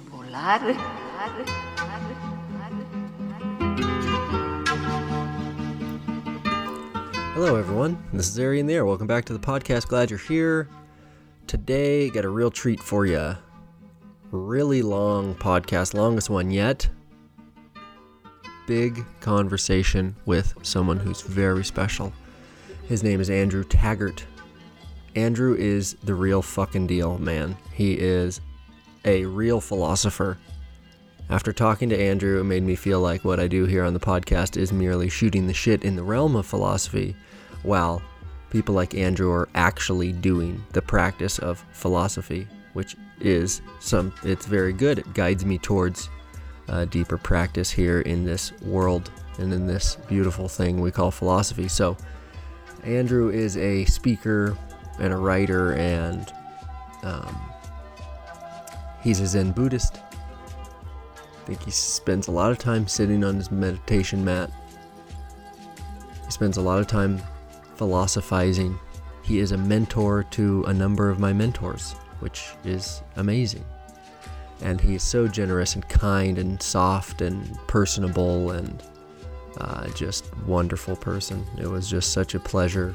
volar. Hello, everyone. This is Ari in the Air. Welcome back to the podcast. Glad you're here. Today, got a real treat for you. Really long podcast, longest one yet. Big conversation with someone who's very special. His name is Andrew Taggart. Andrew is the real fucking deal, man. He is a real philosopher. After talking to Andrew, it made me feel like what I do here on the podcast is merely shooting the shit in the realm of philosophy, while people like Andrew are actually doing the practice of philosophy, which is some it's very good. It guides me towards a deeper practice here in this world and in this beautiful thing we call philosophy. So, Andrew is a speaker and a writer, and um, he's a Zen Buddhist. I think he spends a lot of time sitting on his meditation mat. He spends a lot of time philosophizing. He is a mentor to a number of my mentors, which is amazing. And he is so generous and kind and soft and personable and uh, just wonderful person. It was just such a pleasure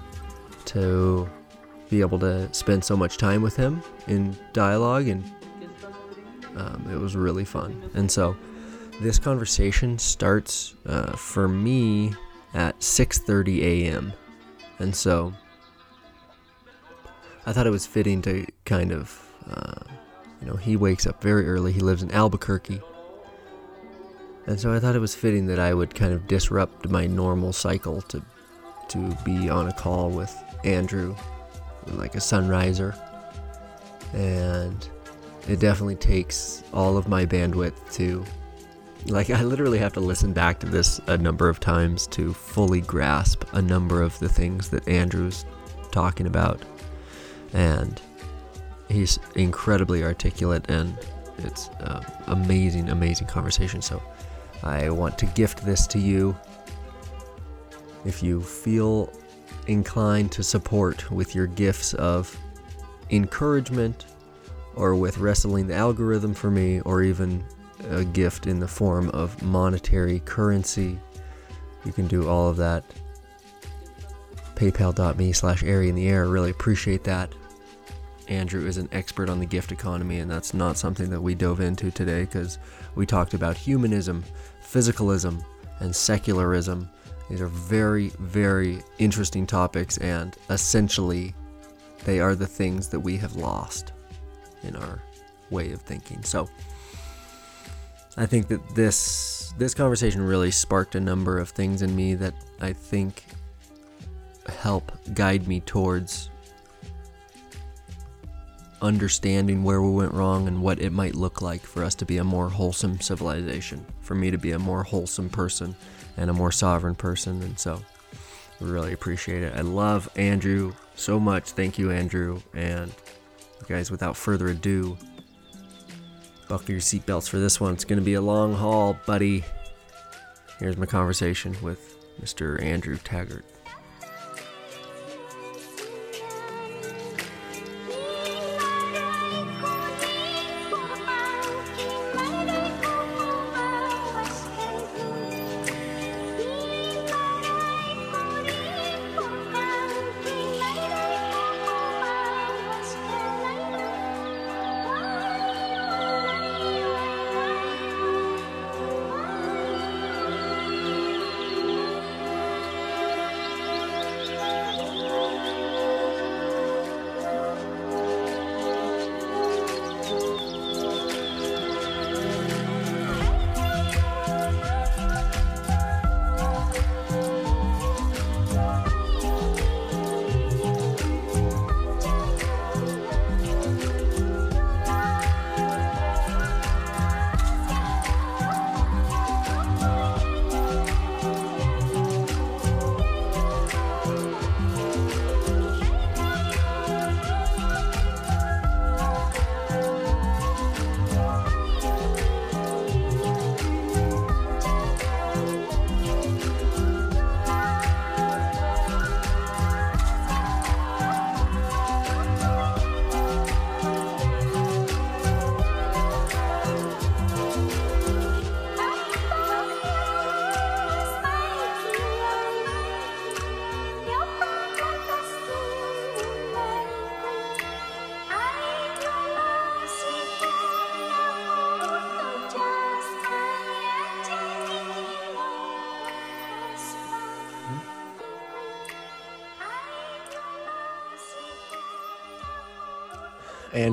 to be able to spend so much time with him in dialogue, and um, it was really fun. And so, this conversation starts uh, for me at 6:30 a.m. And so, I thought it was fitting to kind of, uh, you know, he wakes up very early. He lives in Albuquerque. And so I thought it was fitting that I would kind of disrupt my normal cycle to to be on a call with Andrew like a sunriser. And it definitely takes all of my bandwidth to like I literally have to listen back to this a number of times to fully grasp a number of the things that Andrew's talking about. And he's incredibly articulate and it's uh, amazing amazing conversation so I want to gift this to you if you feel inclined to support with your gifts of encouragement or with wrestling the algorithm for me or even a gift in the form of monetary currency. You can do all of that. Paypal.me slash Ari in the air. Really appreciate that. Andrew is an expert on the gift economy and that's not something that we dove into today because we talked about humanism physicalism and secularism. These are very, very interesting topics, and essentially, they are the things that we have lost in our way of thinking. So, I think that this this conversation really sparked a number of things in me that I think help guide me towards understanding where we went wrong and what it might look like for us to be a more wholesome civilization, for me to be a more wholesome person and a more sovereign person. And so really appreciate it. I love Andrew so much. Thank you, Andrew. And guys, without further ado, buckle your seatbelts for this one. It's going to be a long haul, buddy. Here's my conversation with Mr. Andrew Taggart.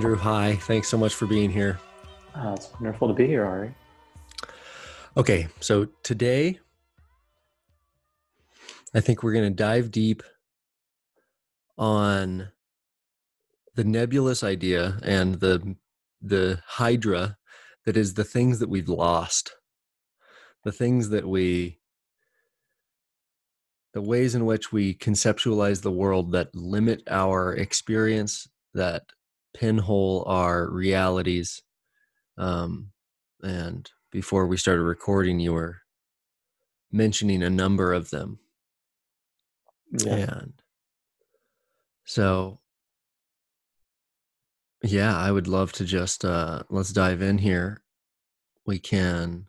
Andrew, hi. Thanks so much for being here. Uh, it's wonderful to be here, Ari. Okay, so today I think we're going to dive deep on the nebulous idea and the the hydra that is the things that we've lost the things that we the ways in which we conceptualize the world that limit our experience that pinhole our realities um, and before we started recording you were mentioning a number of them. Yeah. and so yeah i would love to just uh let's dive in here. We can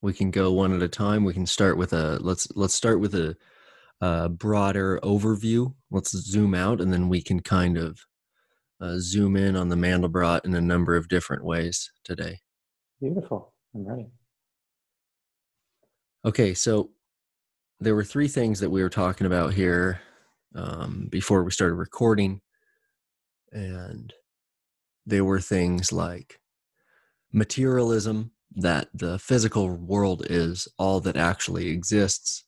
we can go one at a time. We can start with a let's let's start with a, a broader overview. Let's zoom out and then we can kind of uh, zoom in on the mandelbrot in a number of different ways today. Beautiful. I'm ready. Okay so there were three things that we were talking about here um, before we started recording and they were things like materialism that the physical world is all that actually exists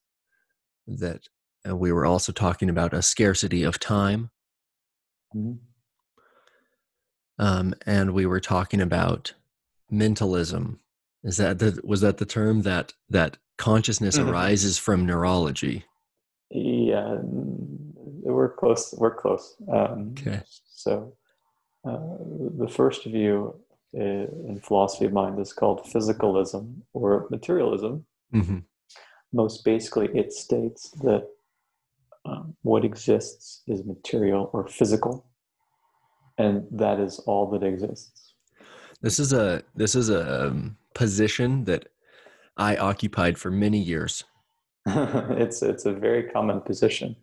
that we were also talking about a scarcity of time. Mm-hmm. Um, and we were talking about mentalism is that the, was that the term that that consciousness mm-hmm. arises from neurology yeah we're close we're close um, okay so uh, the first view in philosophy of mind is called physicalism or materialism. Mm-hmm. Most basically, it states that um, what exists is material or physical, and that is all that exists. This is a this is a um, position that I occupied for many years. it's it's a very common position,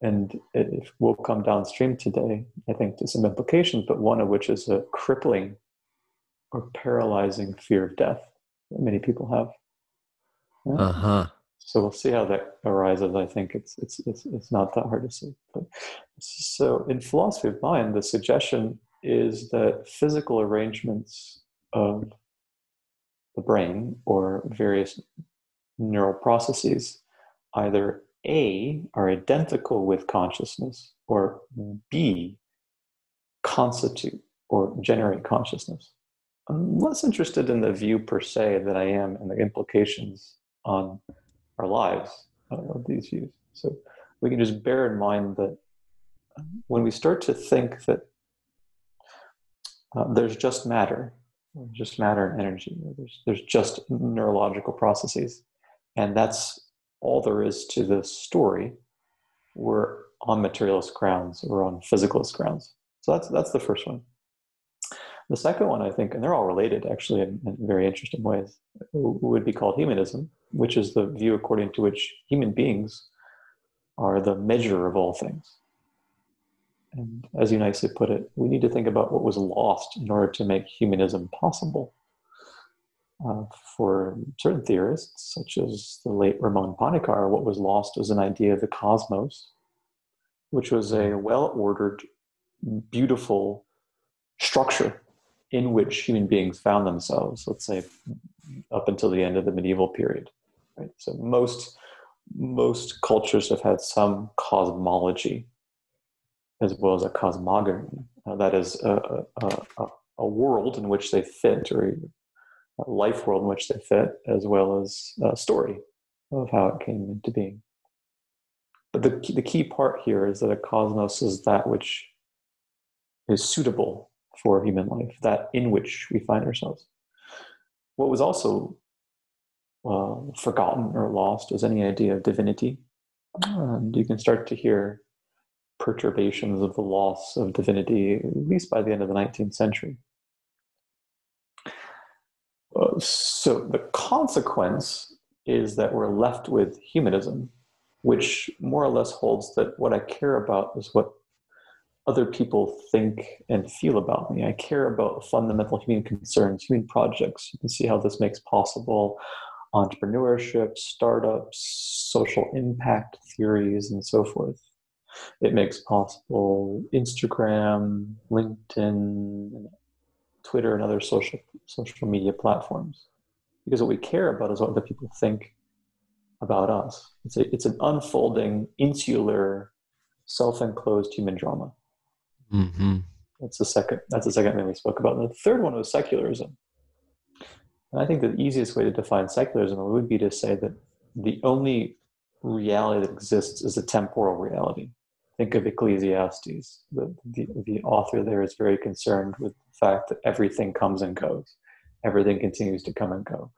and it will come downstream today. I think to some implications, but one of which is a crippling or paralyzing fear of death that many people have. Yeah. Uh huh. So we'll see how that arises. I think it's it's it's it's not that hard to see. But so in philosophy of mind, the suggestion is that physical arrangements of the brain or various neural processes either A are identical with consciousness or B constitute or generate consciousness. I'm less interested in the view per se than I am in the implications on our lives of these views. So we can just bear in mind that when we start to think that uh, there's just matter, just matter and energy, there's, there's just neurological processes, and that's all there is to the story, we're on materialist grounds or on physicalist grounds. So that's that's the first one. The second one, I think, and they're all related actually in, in, very interesting ways, would be called humanism, which is the view according to which human beings are the measure of all things. And as you nicely put it, we need to think about what was lost in order to make humanism possible. Uh, for certain theorists, such as the late Ramon Panikkar, what was lost was an idea of the cosmos, which was a well ordered, beautiful structure in which human beings found themselves, let's say up until the end of the medieval period. Right? So most most cultures have had some cosmology as well as a cosmogony. Uh, that is a, a, a, a, world in which they fit, or a life world in which they fit, as well as a story of how it came into being. But the, the key part here is that a cosmos is that which is suitable for human life, that in which we find ourselves. What was also uh, forgotten or lost was any idea of divinity. And you can start to hear perturbations of the loss of divinity, at least by the end of the 19th century. Uh, so the consequence is that we're left with humanism, which more or less holds that what I care about is what other people think and feel about me. I care about fundamental human concerns, human projects. You can see how this makes possible entrepreneurship, startups, social impact theories, and so forth. it makes possible Instagram, LinkedIn, Twitter, and other social social media platforms. Because what we care about is what other people think about us. It's a, it's an unfolding, insular, self-enclosed human drama. Mm-hmm. That's the second. That's the second thing we spoke about. And the third one was secularism. And I think the easiest way to define secularism would be to say that the only reality that exists is a temporal reality. Think of Ecclesiastes. The, the, the author there is very concerned with the fact that everything comes and goes, everything continues to come and go.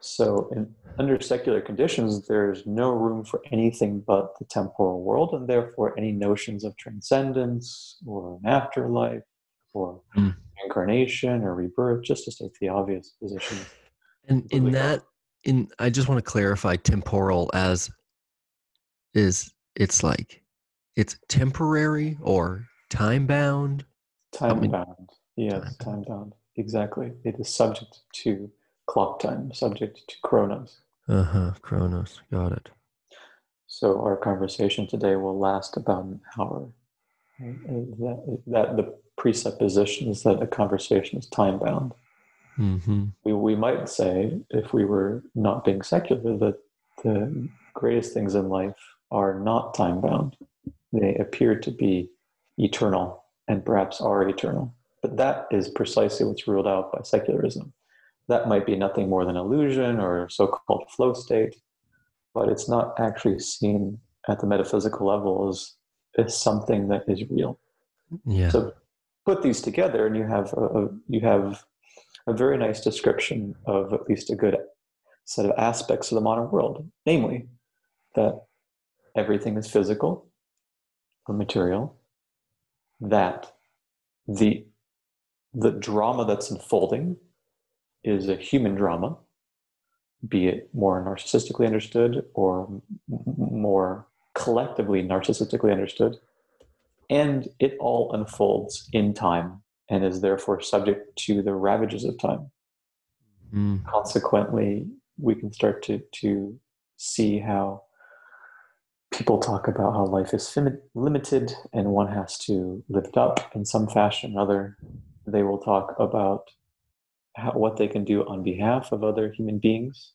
So, in, under secular conditions, there's no room for anything but the temporal world, and therefore, any notions of transcendence or an afterlife or mm. incarnation or rebirth, just to state the obvious position. And in that, in I just want to clarify temporal as is it's like it's temporary or time bound. Time bound. Yes, time bound. Exactly. It is subject to clock time, subject to chronos. Uh huh. Chronos. Got it. So our conversation today will last about an hour. That, that the presupposition is that a conversation is time bound. Mm-hmm. We, we might say, if we were not being secular, that the greatest things in life are not time bound. They appear to be eternal and perhaps are eternal. But that is precisely what's ruled out by secularism that might be nothing more than illusion or so-called flow state but it's not actually seen at the metaphysical level as, as something that is real. Yeah. So put these together and you have a, a, you have a very nice description of at least a good set of aspects of the modern world namely that everything is physical or material that the the drama that's unfolding is a human drama, be it more narcissistically understood or more collectively narcissistically understood. And it all unfolds in time and is therefore subject to the ravages of time. Mm. Consequently, we can start to, to see how people talk about how life is limited and one has to live it up in some fashion or other. They will talk about how, what they can do on behalf of other human beings.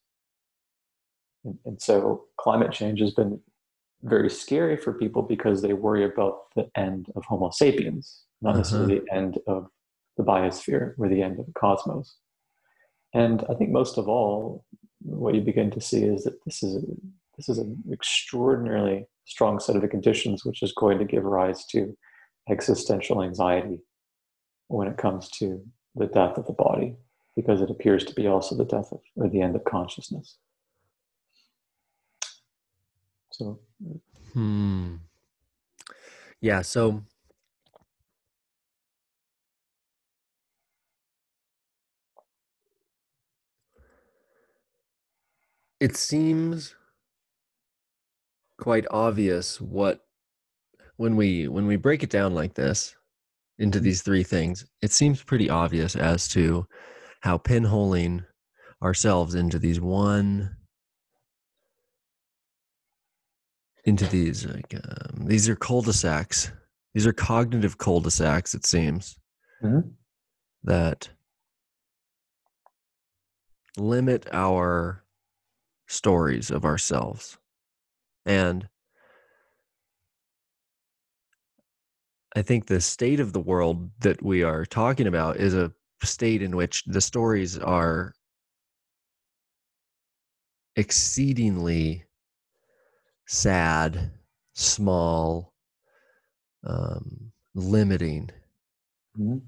And, and so climate change has been very scary for people because they worry about the end of Homo sapiens, not uh-huh. necessarily the end of the biosphere or the end of the cosmos. And I think most of all, what you begin to see is that this is a, this is an extraordinarily strong set of the conditions which is going to give rise to existential anxiety when it comes to the death of the body because it appears to be also the death of or the end of consciousness. So, hmm. Yeah. So, it seems quite obvious what when we when we break it down like this into these three things it seems pretty obvious as to how pinholing ourselves into these one into these like um, these are cul-de-sacs these are cognitive cul-de-sacs it seems mm-hmm. that limit our stories of ourselves and i think the state of the world that we are talking about is a state in which the stories are exceedingly sad, small, um, limiting. Mm-hmm.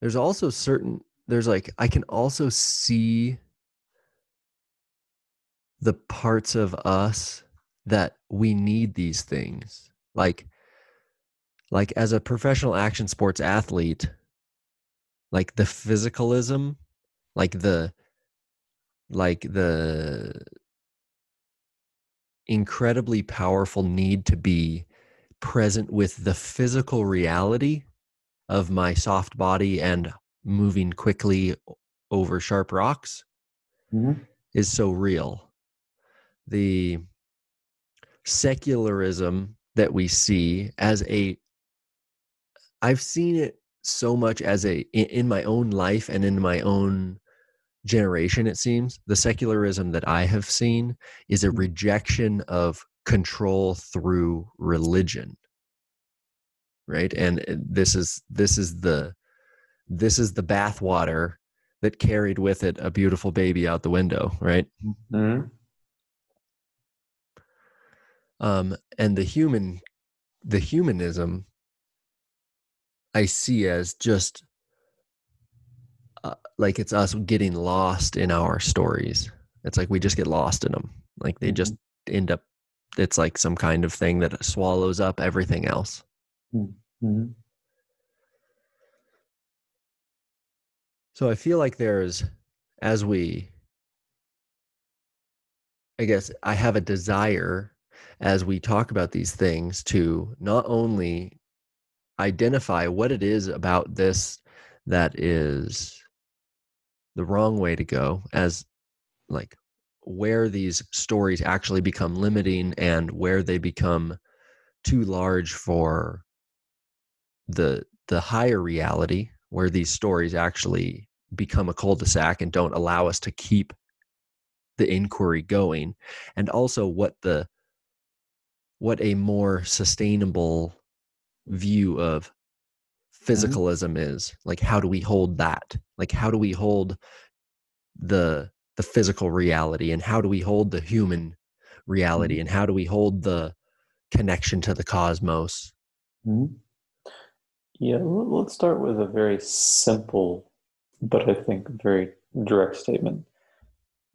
There's also certain, there's like, I can also see the parts of us that we need these things. Like, like as a professional action sports athlete like the physicalism like the like the incredibly powerful need to be present with the physical reality of my soft body and moving quickly over sharp rocks mm-hmm. is so real the secularism that we see as a I've seen it so much as a in my own life and in my own generation it seems the secularism that i have seen is a mm. rejection of control through religion right and uh, this is this is the this is the bathwater that carried with it a beautiful baby out the window right mm-hmm. um and the human the humanism i see as just uh, like it's us getting lost in our stories. It's like we just get lost in them. Like they just mm-hmm. end up. It's like some kind of thing that swallows up everything else. Mm-hmm. So I feel like there's, as we, I guess I have a desire as we talk about these things to not only identify what it is about this that is the wrong way to go as like where these stories actually become limiting and where they become too large for the the higher reality where these stories actually become a cul-de-sac and don't allow us to keep the inquiry going and also what the what a more sustainable view of Mm-hmm. physicalism is like how do we hold that like how do we hold the the physical reality and how do we hold the human reality mm-hmm. and how do we hold the connection to the cosmos mm-hmm. yeah let's start with a very simple but i think very direct statement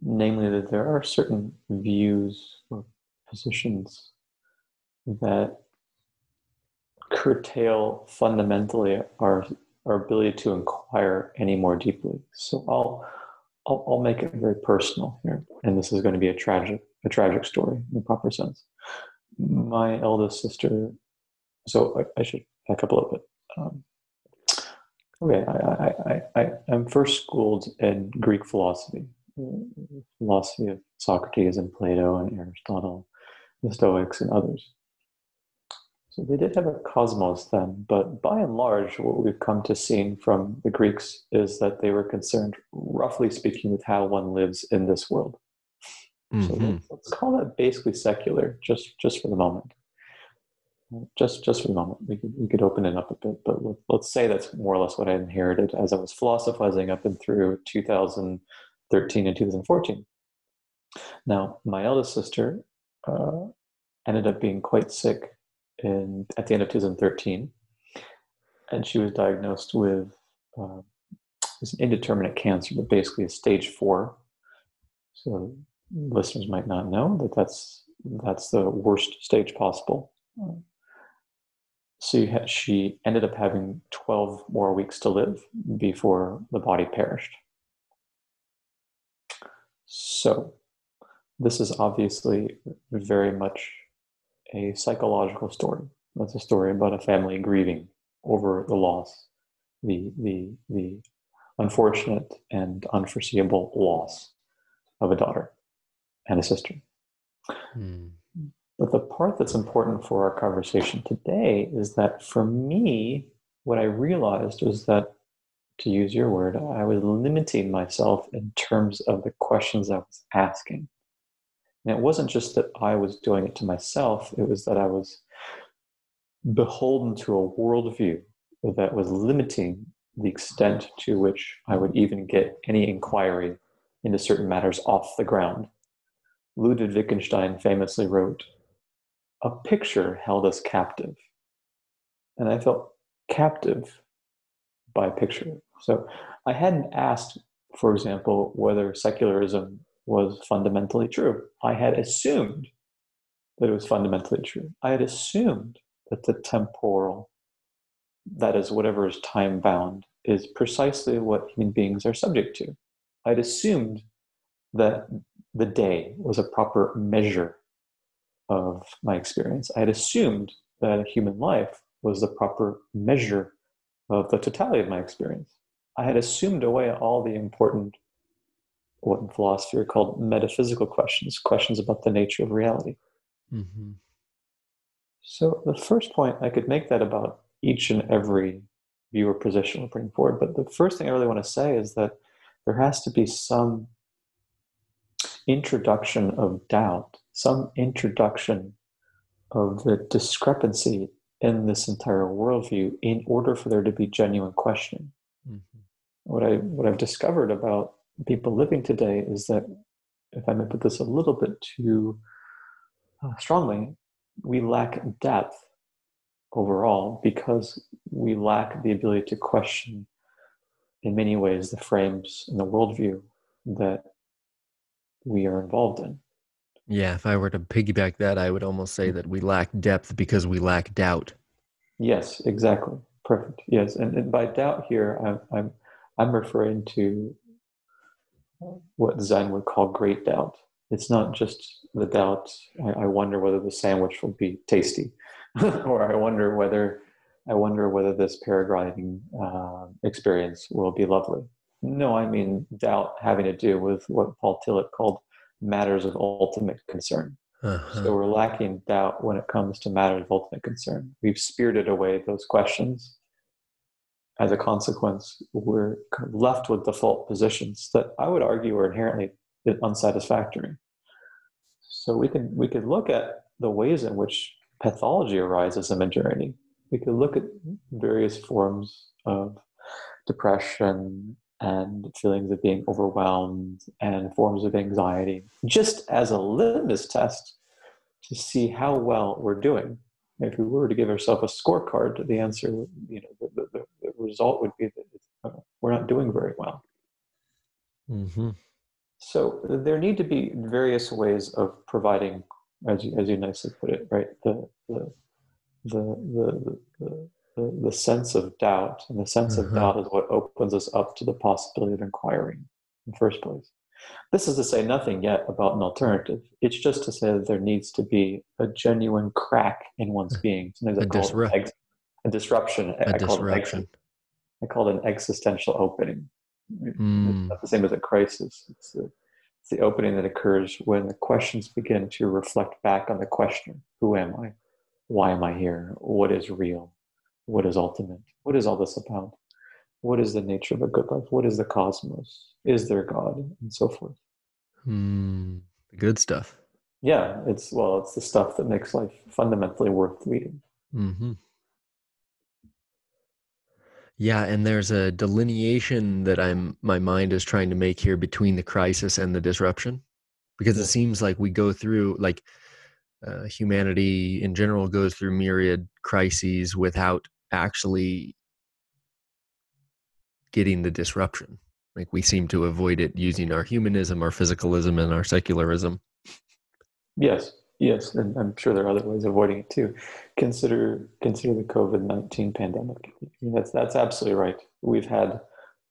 namely that there are certain views or positions that curtail fundamentally our our ability to inquire any more deeply. So I'll, I'll I'll, make it very personal here, and this is going to be a tragic a tragic story in the proper sense. My eldest sister, so I, I should back up a little bit. Um, okay, I, I, I, I'm first schooled in Greek philosophy, philosophy of Socrates and Plato and Aristotle, the Stoics and others. So they did have a cosmos then, but by and large, what we've come to see from the Greeks is that they were concerned, roughly speaking, with how one lives in this world. Mm-hmm. So let's, let's call that basically secular, just just for the moment. Just just for the moment, we could we could open it up a bit, but let's say that's more or less what I inherited as I was philosophizing up and through 2013 and 2014. Now, my eldest sister uh, ended up being quite sick in at the end of 2013, and she was diagnosed with uh, it's an indeterminate cancer, but basically a stage four. So listeners might not know that that's that's the worst stage possible. So ha- she ended up having 12 more weeks to live before the body perished. So, this is obviously very much a psychological story. That's a story about a family grieving over the loss, the the the unfortunate and unforeseeable loss of a daughter and a sister. Mm. But the part that's important for our conversation today is that for me, what I realized was that, to use your word, I was limiting myself in terms of the questions I was asking. And it wasn't just that I was doing it to myself, it was that I was beholden to a worldview that was limiting the extent to which I would even get any inquiry into certain matters off the ground. Ludwig Wittgenstein famously wrote, A picture held us captive. And I felt captive by a picture. So I hadn't asked, for example, whether secularism was fundamentally true. I had assumed that it was fundamentally true. I had assumed that the temporal, that is, whatever is time bound, is precisely what human beings are subject to. I'd assumed that the day was a proper measure of my experience. I had assumed that human life was the proper measure of the totality of my experience. I had assumed away all the important what in philosophy are called metaphysical questions, questions about the nature of reality. Mm-hmm. So the first point, I could make that about each and every viewer position we're putting forward. But the first thing I really want to say is that there has to be some introduction of doubt, some introduction of the discrepancy in this entire worldview in order for there to be genuine questioning. Mm-hmm. What I what I've discovered about people living today is that, if I may put this a little bit too uh, strongly, we lack depth overall because we lack the ability to question, in many ways, the frames and the worldview that we are involved in. Yeah, if I were to piggyback that, I would almost say that we lack depth because we lack doubt. Yes, exactly. Perfect. Yes, and, and by doubt here, I'm I'm I'm referring to what Zen would call great doubt. It's not just the doubt. I, I wonder whether the sandwich will be tasty, or I wonder whether I wonder whether this paragliding uh, experience will be lovely. No, I mean doubt having to do with what Paul Tillich called matters of ultimate concern. Uh-huh. So we're lacking doubt when it comes to matters of ultimate concern. We've spirited away those questions. As a consequence, we're left with default positions that I would argue are inherently unsatisfactory. So we can we could look at the ways in which pathology arises in modernity. We could look at various forms of depression and feelings of being overwhelmed and forms of anxiety, just as a litmus test to see how well we're doing. If we were to give ourselves a scorecard, the answer, you know, the, the, the result would be that uh, we're not doing very well. Mm-hmm. So there need to be various ways of providing, as you, as you nicely put it, right? The the the the, the, the, sense of doubt, and the sense of mm-hmm. doubt is what opens us up to the possibility of inquiring in the first place. This is to say nothing yet about an alternative. It's just to say that there needs to be a genuine crack in one's mm. being. Sometimes a, disrupt- ex- a disruption. A I disruption. Call I call it an existential opening. Mm. It's not the same as a crisis. It's the, it's the opening that occurs when the questions begin to reflect back on the questioner. Who am I? Why am I here? What is real? What is ultimate? What is all this about? What is the nature of a good life? What is the cosmos? Is there God? And so forth. Mm, the good stuff. Yeah, it's well, it's the stuff that makes life fundamentally worth leading. Mm-hmm. Yeah, and there's a delineation that I'm my mind is trying to make here between the crisis and the disruption, because it seems like we go through like uh, humanity in general goes through myriad crises without actually getting the disruption. Like we seem to avoid it using our humanism, our physicalism, and our secularism. Yes, yes, and I'm sure there are other ways of avoiding it too. Consider consider the COVID nineteen pandemic. That's that's absolutely right. We've had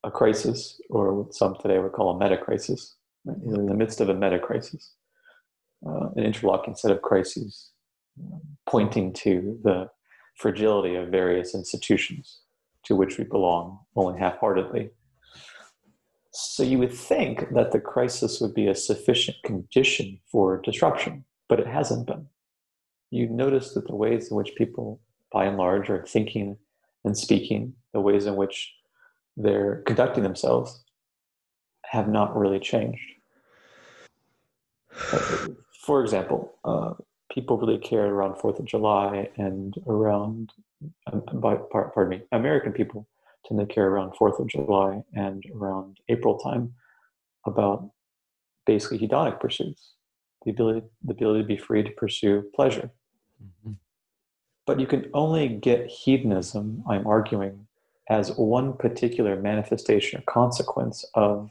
a crisis, or what some today would call a meta crisis. Right? We're in the midst of a meta crisis, uh, an interlocking set of crises, uh, pointing to the fragility of various institutions to which we belong only half heartedly. So you would think that the crisis would be a sufficient condition for disruption, but it hasn't been. You notice that the ways in which people, by and large, are thinking and speaking, the ways in which they're conducting themselves, have not really changed. For example, uh, people really care around Fourth of July and around, um, by, pardon me, American people tend to care around Fourth of July and around April time about basically hedonic pursuits, the ability, the ability to be free to pursue pleasure. Mm-hmm. But you can only get hedonism, I'm arguing, as one particular manifestation or consequence of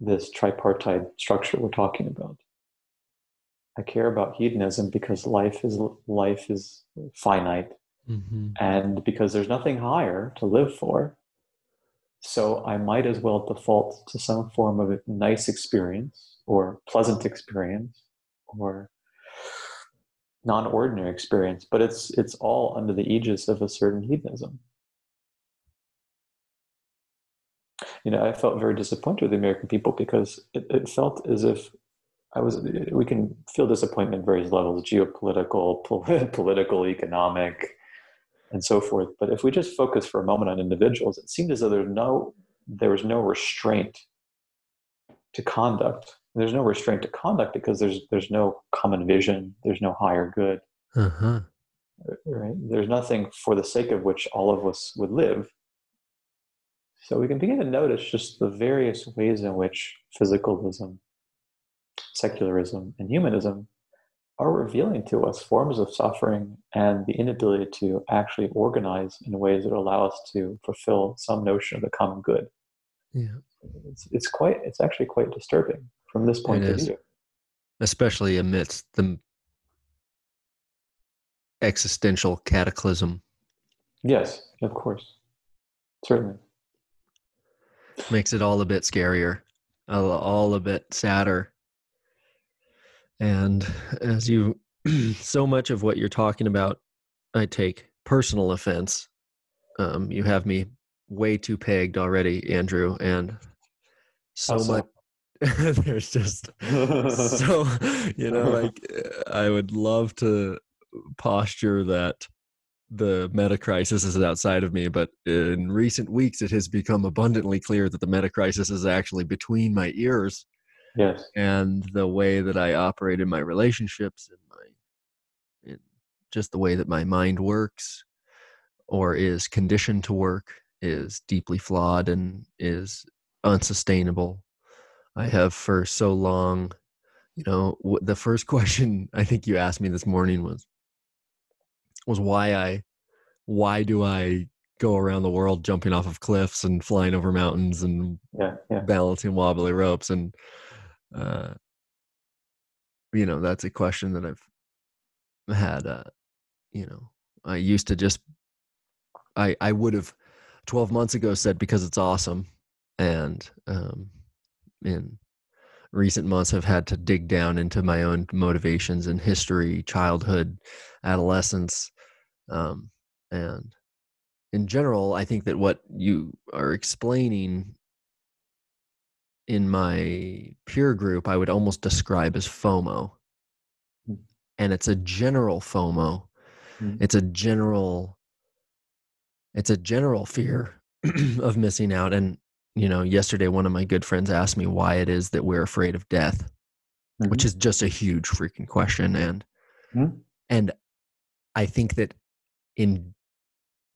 this tripartite structure we're talking about. I care about hedonism because life is life is finite, mm-hmm. and because there's nothing higher to live for. So I might as well default to some form of a nice experience or pleasant experience or non-ordinary experience, but it's it's all under the aegis of a certain hedonism. You know, I felt very disappointed with the American people because it, it felt as if I was we can feel disappointment at various levels geopolitical political economic and so forth. But if we just focus for a moment on individuals it seemed as though there's no there was no restraint to conduct. There's no restraint to conduct because there's there's no common vision there's no higher good. Uh-huh. right? There's nothing for the sake of which all of us would live. So we can begin to notice just the various ways in which physicalism secularism and humanism are revealing to us forms of suffering and the inability to actually organize in ways that allow us to fulfill some notion of the common good. Yeah. It's, it's quite, it's actually quite disturbing from this point it of is. view. Especially amidst the existential cataclysm. Yes, of course. Certainly. Makes it all a bit scarier, all a bit sadder and as you, so much of what you're talking about, I take personal offense. Um, you have me way too pegged already, Andrew, and so much. there's just so you know like i would love to posture that the meta crisis is outside of me but in recent weeks it has become abundantly clear that the meta crisis is actually between my ears yes. and the way that i operate in my relationships and my in just the way that my mind works or is conditioned to work is deeply flawed and is unsustainable. I have for so long you know the first question i think you asked me this morning was was why i why do i go around the world jumping off of cliffs and flying over mountains and yeah, yeah. balancing wobbly ropes? And uh, you know, that's a question that I've had. Uh, you know, I used to just, I I would have, twelve months ago said because it's awesome, and um, in recent months have had to dig down into my own motivations and history, childhood, adolescence, um, and in general, I think that what you are explaining in my peer group I would almost describe as FOMO. Mm. And it's a general FOMO. Mm. It's a general it's a general fear of missing out and you know, yesterday one of my good friends asked me why it is that we're afraid of death, mm-hmm. which is just a huge freaking question and mm-hmm. and I think that in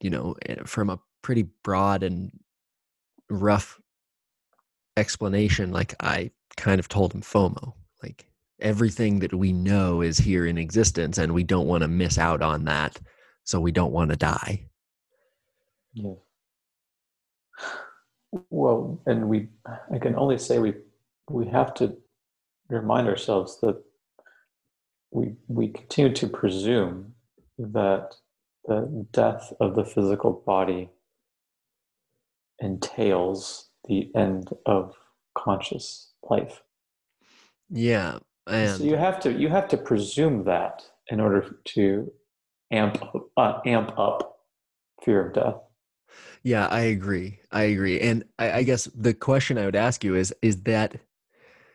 you know, eh, from a pretty broad and rough explanation, like I kind of told him FOMO. Like everything that we know is here in existence and we don't want to miss out on that. So we don't want to die. Yeah. Well, and we, I can only say we, we have to remind ourselves that we, we continue to presume that the death of the physical body entails the end of conscious life. Yeah, and so you have to you have to presume that in order to amp uh, amp up fear of death. Yeah, I agree. I agree, and I, I guess the question I would ask you is: Is that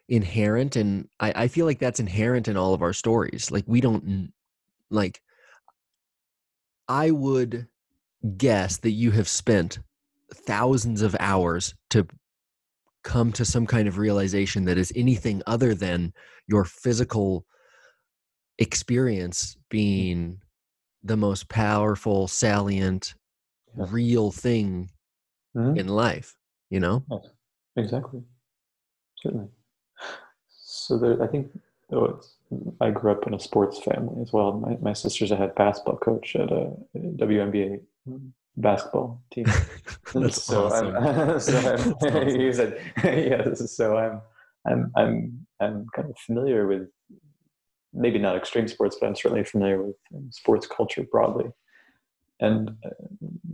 inherent? And I, I feel like that's inherent in all of our stories. Like we don't like. I would guess that you have spent thousands of hours to come to some kind of realization that is anything other than your physical experience being the most powerful, salient, yeah. real thing mm-hmm. in life, you know? Exactly. Certainly. So there, I think oh, I grew up in a sports family as well. My, my sister's a head basketball coach at a WNBA basketball team. That's so awesome. I'm, so I'm, awesome. you said, yes. So I'm, I'm, I'm, I'm kind of familiar with maybe not extreme sports, but I'm certainly familiar with sports culture broadly. And uh,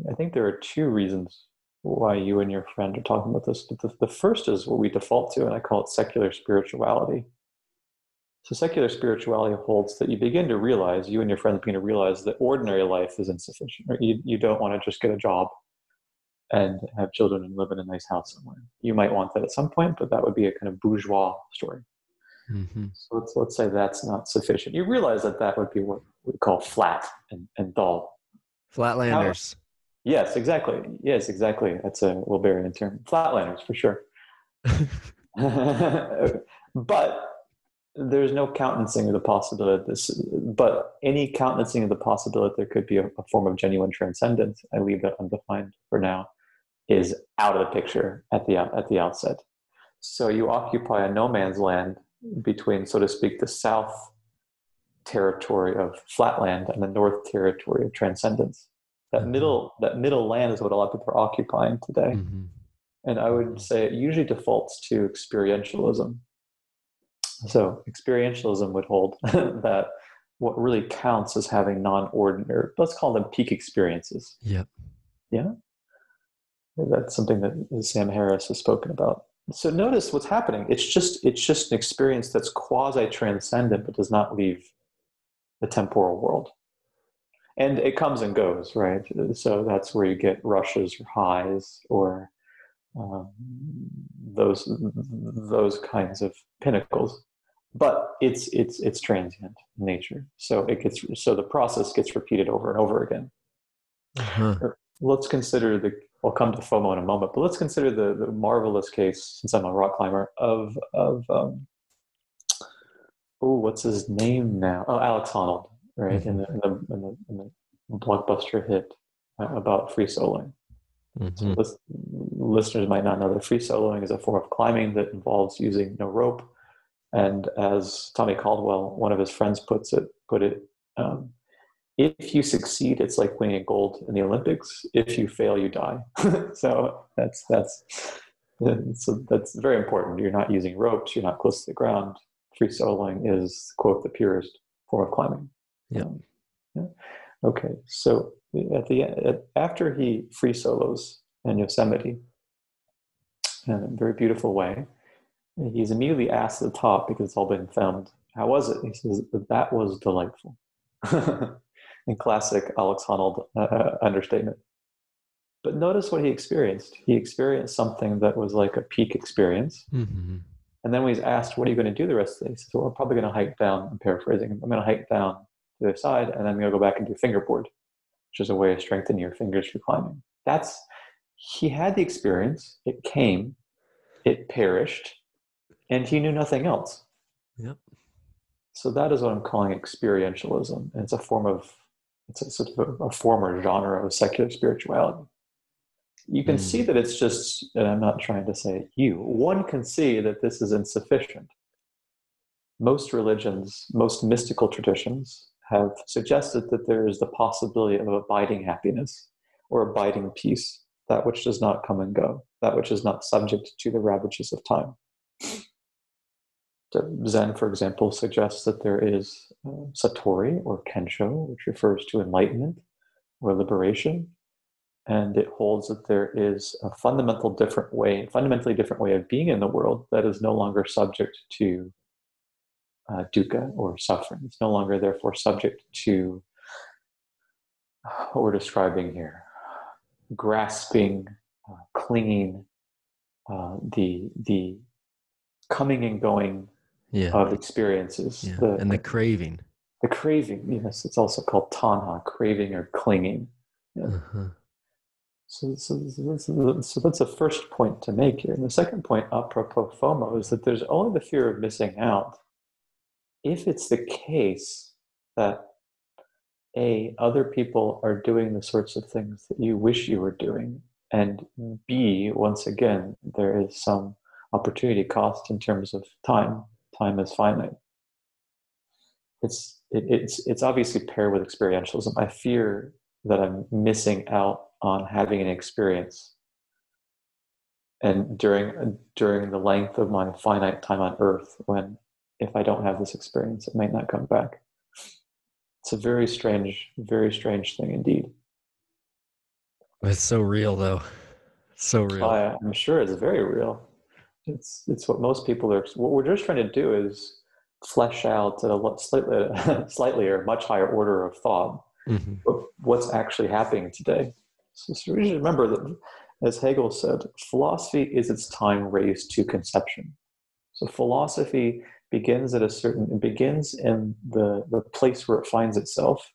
I think there are two reasons why you and your friend are talking about this. But the, the first is what we default to, and I call it secular spirituality. So secular spirituality holds that you begin to realize, you and your friends begin to realize that ordinary life is insufficient. Or you, you don't want to just get a job and have children and live in a nice house somewhere. You might want that at some point, but that would be a kind of bourgeois story. Mm-hmm. So let's let's say that's not sufficient. You realize that that would be what we call flat and, and dull. Flatlanders. Yes, exactly. Yes, exactly. That's a Wilberian term. Flatlanders for sure. but there's no countenancing of the possibility of this. But any countenancing of the possibility there could be a, a form of genuine transcendence, I leave that undefined for now, is out of the picture at the at the outset. So you occupy a no man's land between, so to speak, the south territory of flatland and the north territory of transcendence. That Mhm. middle that middle land is what a lot of people are occupying today. Mhm. And I would say it usually defaults to experientialism. So experientialism would hold that what really counts is having non-ordinary, let's call them peak experiences. Yep. Yeah. That's something that Sam Harris has spoken about. So notice what's happening. It's just it's just an experience that's quasi transcendent, but does not leave the temporal world. And it comes and goes, right? So that's where you get rushes or highs or um, those those kinds of pinnacles. But it's it's it's transient in nature. So it gets so the process gets repeated over and over again Uh-huh. let's consider the I'll come to FOMO in a moment, but let's consider the, the marvelous case, since I'm a rock climber, of of um, oh, what's his name now? Oh, Alex Honnold, right? In, the, in, the, in, the, in the blockbuster hit uh, about free soloing. Mhm. Lis- listeners might not know that free soloing is a form of climbing that involves using no rope, and as Tommy Caldwell, one of his friends, puts it, put it. Um, if you succeed, it's like winning gold in the Olympics. If you fail, you die. so that's that's so that's very important. You're not using ropes. You're not close to the ground. Free soloing is quote the purest form of climbing. Yeah. Yeah. Okay. So at the at, after he free solos in Yosemite in a very beautiful way, he's immediately asked at the top because it's all been filmed. How was it? He says that was delightful. in classic Alex Honnold uh, understatement. But notice what he experienced. He experienced something that was like a peak experience. Mhm. And then when he's asked, What are you going to do the rest of the day? He says, Well, I'm probably going to hike down. I'm paraphrasing. I'm going to hike down to the side and then I'm going to go back and do fingerboard, which is a way of strengthening your fingers for climbing. That's, he had the experience. It came, it perished, and he knew nothing else. Yep. So that is what I'm calling experientialism. And it's a form of it's a sort of a, a form or genre of secular spirituality. You can Mm. see that it's just, and I'm not trying to say you, one can see that this is insufficient. Most religions, most mystical traditions have suggested that there is the possibility of abiding happiness or abiding peace, that which does not come and go, that which is not subject to the ravages of time. Zen, for example, suggests that there is uh, satori or kensho, which refers to enlightenment or liberation, and it holds that there is a fundamental different way, fundamentally different way of being in the world that is no longer subject to uh, dukkha or suffering. It's no longer, therefore, subject to what we're describing here: grasping, uh, clinging, uh, the the coming and going Yeah. of experiences. yeah. The, and the craving. the craving, yes, it's also called tanha, craving or clinging. Yeah. Uh-huh. So, so, so, that's- so that's the first point to make here. And the second point, apropos FOMO, is that there's only the fear of missing out. If it's the case that A, other people are doing the sorts of things that you wish you were doing, and B, once again, there is some opportunity cost in terms of time. Time is finite. It's it, it's it's obviously paired with experientialism. I fear that I'm missing out on having an experience, and during during the length of my finite time on Earth, when if I don't have this experience, it might not come back. It's a very strange, very strange thing indeed. It's so real, though. So real. I, I'm sure it's very real. It's it's what most people are. What we're just trying to do is flesh out at a slightly slightly or much higher order of thought Mhm. of what's actually happening today. So, so we should remember that, as Hegel said, philosophy is its time raised to conception. So philosophy begins at a certain it begins in the the place where it finds itself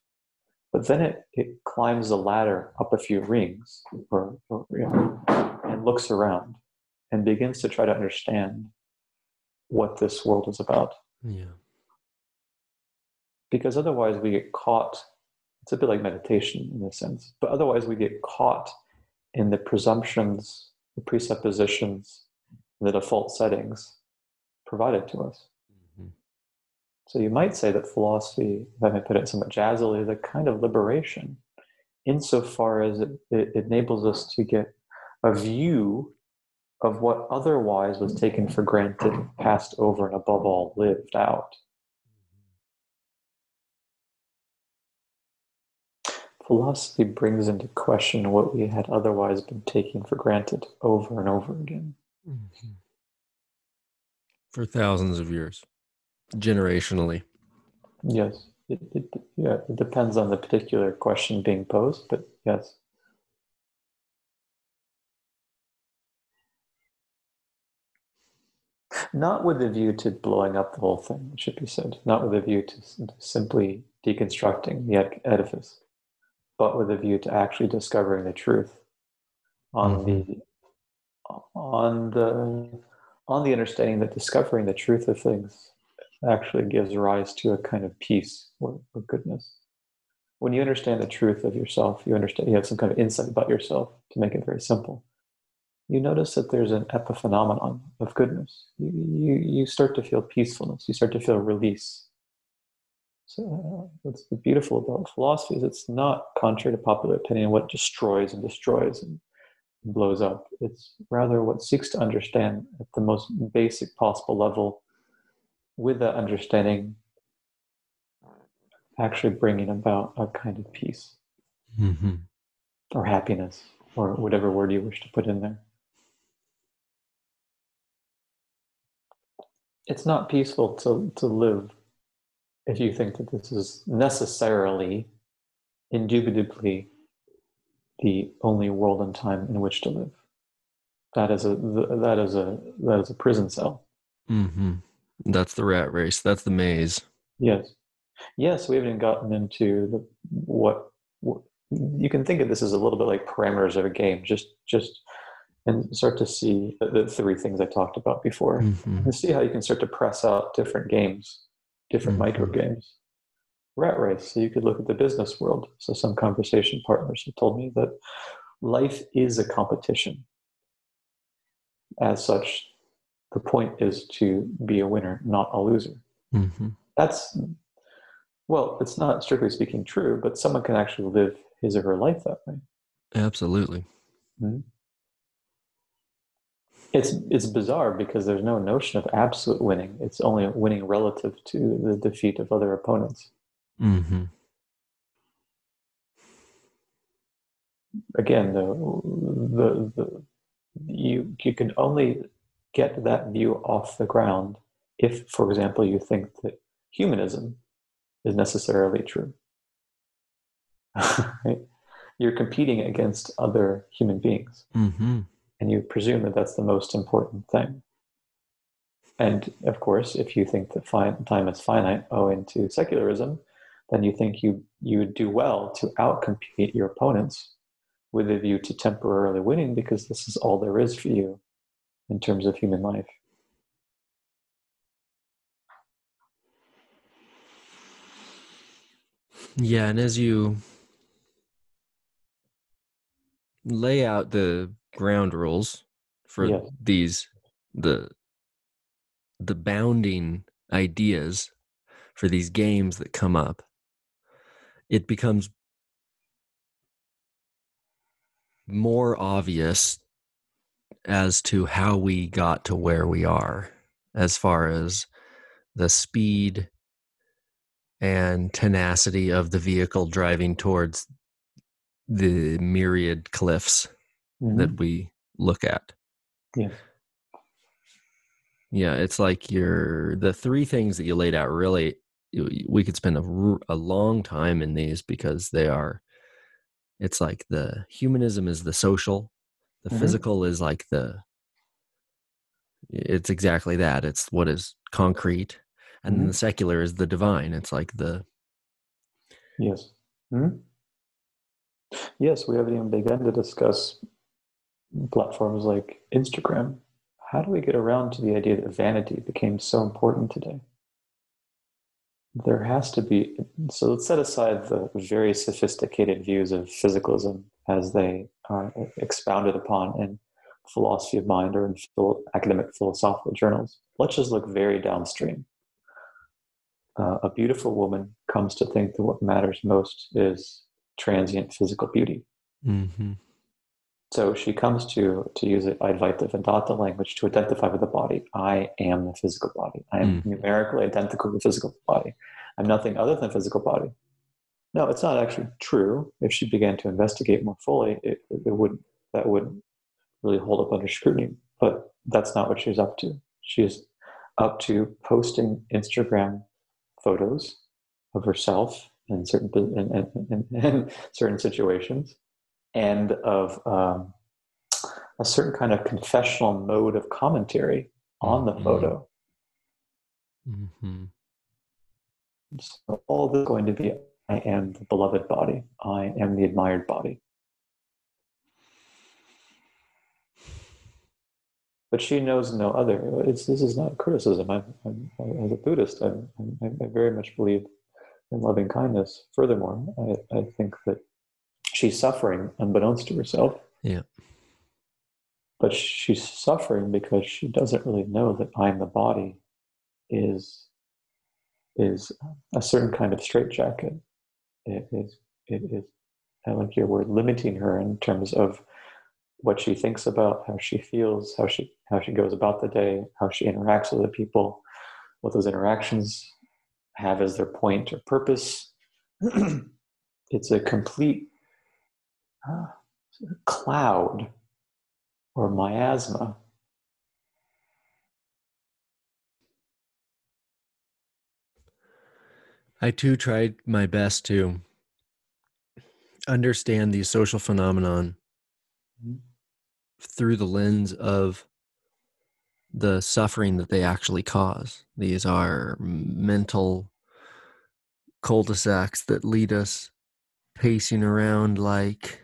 but then it, it climbs the ladder up a few rings or, or you know, and looks around and begins to try to understand what this world is about Yeah. because otherwise we get caught it's a bit like meditation in a sense but otherwise we get caught in the presumptions the presuppositions the default settings provided to us Mhm. so you might say that philosophy if i may put it somewhat jazzily is a kind of liberation insofar as it, it enables us to get a view of what otherwise was taken for granted passed over and above all lived out Philosophy brings into question what we had otherwise been taking for granted over and over again. Mhm. For thousands of years, generationally. Yes, it, it, yeah, it depends on the particular question being posed, but yes. Not with a view to blowing up the whole thing, it should be said. Not with a view to, simply deconstructing the ed- edifice, but with a view to actually discovering the truth on mm-hmm. the on the on the understanding that discovering the truth of things actually gives rise to a kind of peace or, or goodness. When you understand the truth of yourself, you understand you have some kind of insight about yourself. To make it very simple, you notice that there's an epiphenomenon of goodness. You you, you start to feel peacefulness. You start to feel release. So uh, what's beautiful about philosophy is it's not contrary to popular opinion what destroys and destroys and blows up. It's rather what seeks to understand at the most basic possible level, with that understanding actually bringing about a kind of peace Mm-hmm. or happiness or whatever word you wish to put in there. It's not peaceful to, to live if you think that this is necessarily, indubitably, the only world and time in which to live. That is a that is a that is a prison cell. Mm-hmm. That's the rat race. That's the maze. Yes, yes. We haven't even gotten into the what, what you can think of this as a little bit like parameters of a game. Just just and start to see the, three things I talked about before, Mm-hmm. and see how you can start to press out different games, different Mhm. micro games. Rat race. So you could look at the business world. So some conversation partners have told me that life is a competition. As such, the point is to be a winner, not a loser. Mm-hmm. That's well, it's not strictly speaking true, but someone can actually live his or her life that way. Absolutely. It's it's bizarre because there's no notion of absolute winning. It's only winning relative to the defeat of other opponents. Mm-hmm. Again, the the, the you you can only get that view off the ground if, for example, you think that humanism is necessarily true. Right? You're competing against other human beings. Mm-hmm. And you presume that that's the most important thing. And of course, if you think that fi- time is finite owing to secularism, then you think you you would do well to outcompete your opponents with a view to temporarily winning because this is all there is for you in terms of human life. Yeah, and as you lay out the ground rules for Yes. these the the bounding ideas for these games that come up, it becomes more obvious as to how we got to where we are as far as the speed and tenacity of the vehicle driving towards the myriad cliffs that we look at. Yes. Yeah, it's like you're the three things that you laid out really we could spend a, a long time in these because they are it's like the humanism is the social, the Mhm. physical is like the it's exactly that. It's what is concrete and then Mhm. the secular is the divine. It's like the Yes. Hmm? Yes, we haven't even begun to discuss platforms like Instagram. How do we get around to the idea that vanity became so important today? There has to be, so let's set aside the very sophisticated views of physicalism as they are expounded upon in philosophy of mind or in academic philosophical journals. Let's just look very downstream. Uh, a beautiful woman comes to think that what matters most is transient physical beauty. mm-hmm. So she comes to to use it Advaita Vedanta language to identify with the body. I am the physical body. I am Mm. numerically identical with the physical body. I'm nothing other than physical body. No, it's not actually true. If she began to investigate more fully, it, it would that would really hold up under scrutiny. But that's not what she's up to. She is up to posting Instagram photos of herself in certain in, in, in, in certain situations and of um, a certain kind of confessional mode of commentary on the Mhm. photo. Mm-hmm. So all this is going to be I am the beloved body. I am the admired body. But she knows no other. It's, this is not criticism. I'm, I'm, as a Buddhist, I'm, I'm, I very much believe in loving kindness. Furthermore, I, I think that she's suffering unbeknownst to herself. Yeah. But she's suffering because she doesn't really know that I'm the body is is a certain kind of straitjacket. It is it is I like your word limiting her in terms of what she thinks about, how she feels, how she how she goes about the day, how she interacts with other people, what those interactions have as their point or purpose. it's a complete cloud or miasma. I too tried my best to understand these social phenomenon Mhm. through the lens of the suffering that they actually cause. These are mental cul-de-sacs that lead us pacing around like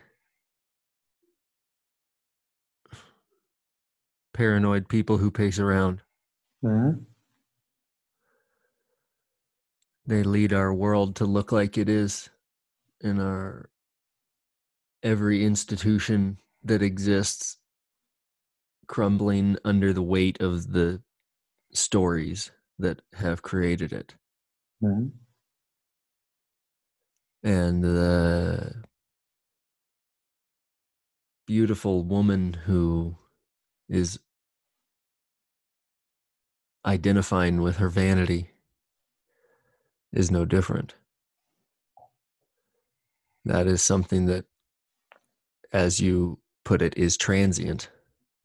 paranoid people who pace around. Mhm. They lead our world to look like it is in our every institution that exists crumbling under the weight of the stories that have created it. Mhm. And the beautiful woman who is identifying with her vanity is no different. That is something that, as you put it, is transient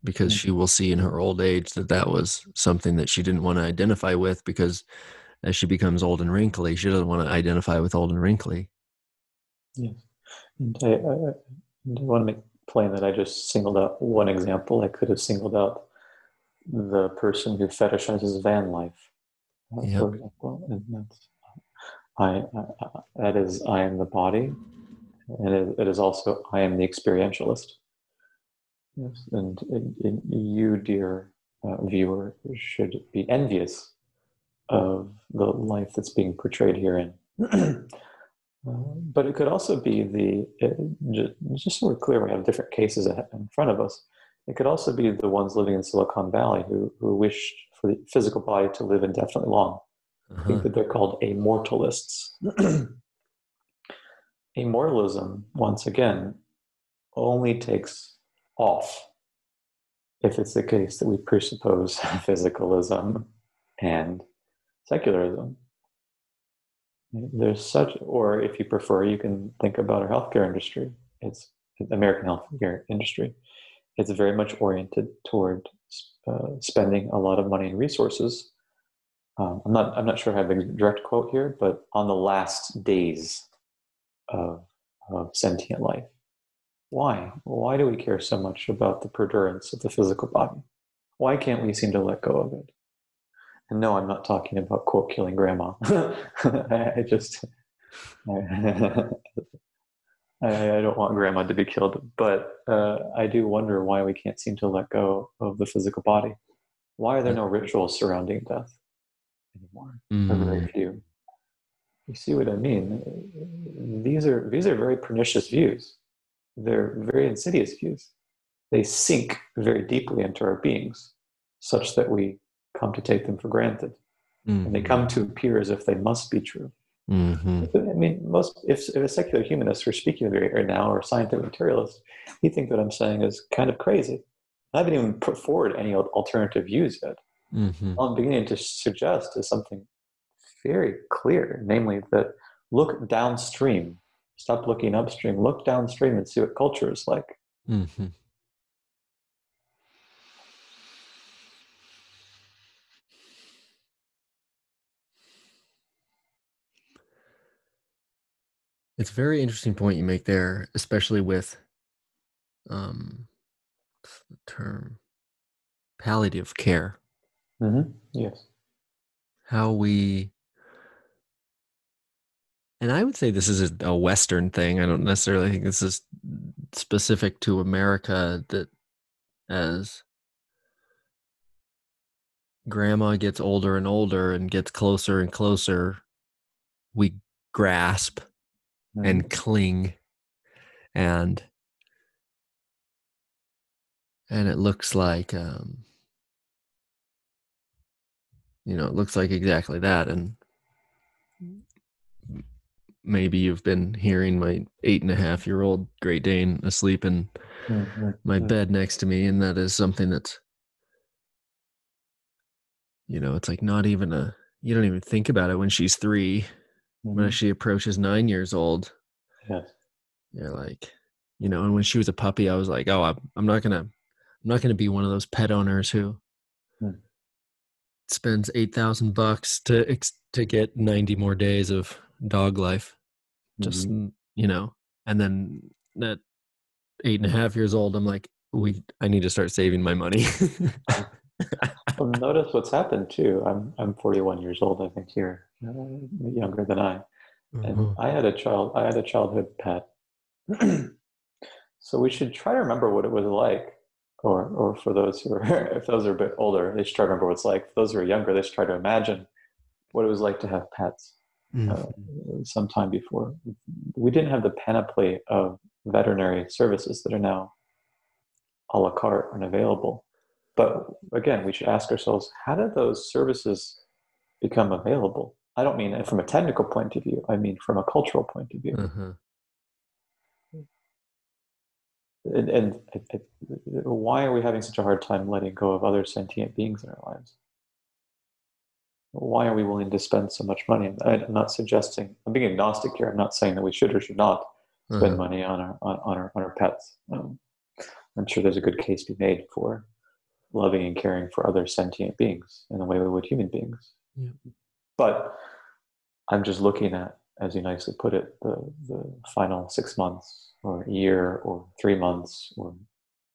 because Mhm. she will see in her old age that that was something that she didn't want to identify with because as she becomes old and wrinkly, she doesn't want to identify with old and wrinkly. Yes. And I, I, I want to make plain that I just singled out one example. I could have singled out the person who fetishizes van life, uh, Yep. for example. And that's, I, I, that is, I am the body, and it, it is also, I am the experientialist. Yes. And, and, and you, dear uh, viewer, should be envious of the life that's being portrayed herein. Uh, but it could also be the it, ju- just so we're clear, we have different cases in front of us. It could also be the ones living in Silicon Valley who who wish for the physical body to live indefinitely long. I Uh-huh. think that they're called amortalists. Immortalism, once again, only takes off if it's the case that we presuppose physicalism and secularism. There's such, or if you prefer, you can think about our healthcare industry. It's the American healthcare industry. It's very much oriented toward uh, spending a lot of money and resources. Um, I'm not. I'm not sure I have the direct quote here, but on the last days of, of sentient life. Why? Why do we care so much about the perdurance of the physical body? Why can't we seem to let go of it? And no, I'm not talking about quote killing grandma. I just I, I, don't want grandma to be killed, but uh, I do wonder why we can't seem to let go of the physical body. Why are there no rituals surrounding death anymore? Mm. very few. You see what I mean? These are these are very pernicious views. They're very insidious views. They sink very deeply into our beings, such that we come to take them for granted. Mm-hmm. And they come to appear as if they must be true. Mm-hmm. I mean, most if, if, a secular humanist were speaking right now or a scientific materialist, he think what I'm saying is kind of crazy. I haven't even put forward any alternative views yet. Mm-hmm. All I'm beginning to suggest is something very clear, namely that look downstream, stop looking upstream, look downstream and see what culture is like. Mm-hmm. It's a very interesting point you make there, especially with um, the term palliative care. Mm-hmm. Yes. How we, and I would say this is a, a Western thing. I don't necessarily think this is specific to America that as grandma gets older and older and gets closer and closer, we grasp and mm. cling and and it looks like um you know it looks like exactly that and maybe you've been hearing my eight and a half year old great dane asleep in mm-hmm. my bed next to me and that is something that's you know it's like not even a you don't even think about it when she's 3 mm-hmm. when she approaches nine years old. Yes. You're like, you know, and when she was a puppy, I was like, oh, I'm, I'm not gonna, I'm not gonna be one of those pet owners who hmm. spends eight thousand bucks to ex- to get ninety more days of dog life. Just mm-hmm. you know, and then at eight and a half years old, I'm like, we, I need to start saving my money. well, notice what's happened too. I'm I'm 41 years old. I think you're uh, younger than I, mm-hmm. and I had a child. I had a childhood pet. so we should try to remember what it was like, or or for those who are if those are a bit older, they should try to remember what it's like. For those who are younger, they should try to imagine what it was like to have pets. Mm-hmm. Uh, sometime before, we didn't have the panoply of veterinary services that are now a la carte and available. But again, we should ask ourselves how did those services become available? I don't mean from a technical point of view, I mean from a cultural point of view. Mm-hmm. And, and why are we having such a hard time letting go of other sentient beings in our lives? Why are we willing to spend so much money? I'm not suggesting, I'm being agnostic here. I'm not saying that we should or should not spend mm-hmm. money on our, on, on, our, on our pets. Um, I'm sure there's a good case to be made for loving and caring for other sentient beings in the way we would human beings. Yeah. But I'm just looking at, as you nicely put it, the, the final six months or year or three months or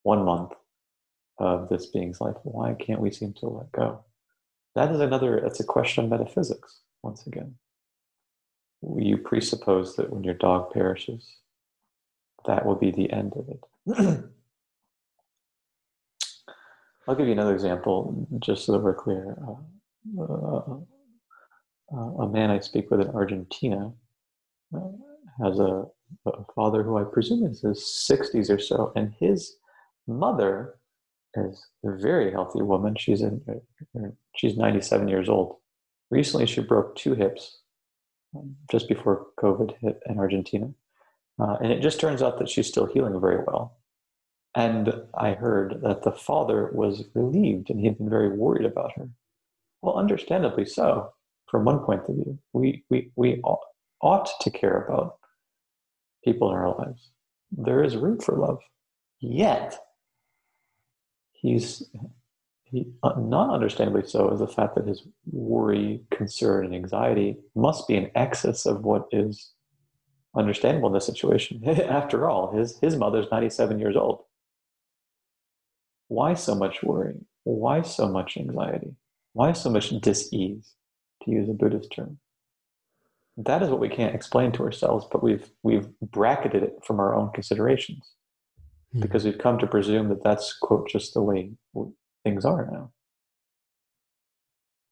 one month of this being's life. Why can't we seem to let go? That is another, it's a question of metaphysics, once again. You presuppose that when your dog perishes, that will be the end of it. I'll give you another example, just so that we're clear. Uh, uh, uh, a man I speak with in Argentina uh, has a, a, father who I presume is in his 60s or so, and his mother is a very healthy woman. She's in, uh, she's 97 years old. Recently, she broke two hips um, just before COVID hit in Argentina. Uh, and it just turns out that she's still healing very well. And I heard that the father was relieved and he'd been very worried about her. Well, understandably so, from one point of view. We, we, we ought to care about people in our lives. There is room for love. Yet, he's he, uh, not understandably so is the fact that his worry, concern, and anxiety must be in excess of what is understandable in this situation. After all, his, his mother's 97 years old. Why so much worry? Why so much anxiety? Why so much dis-ease, to use a Buddhist term? That is what we can't explain to ourselves, but we've we've bracketed it from our own considerations Hmm. because we've come to presume that that's quote just the way things are now.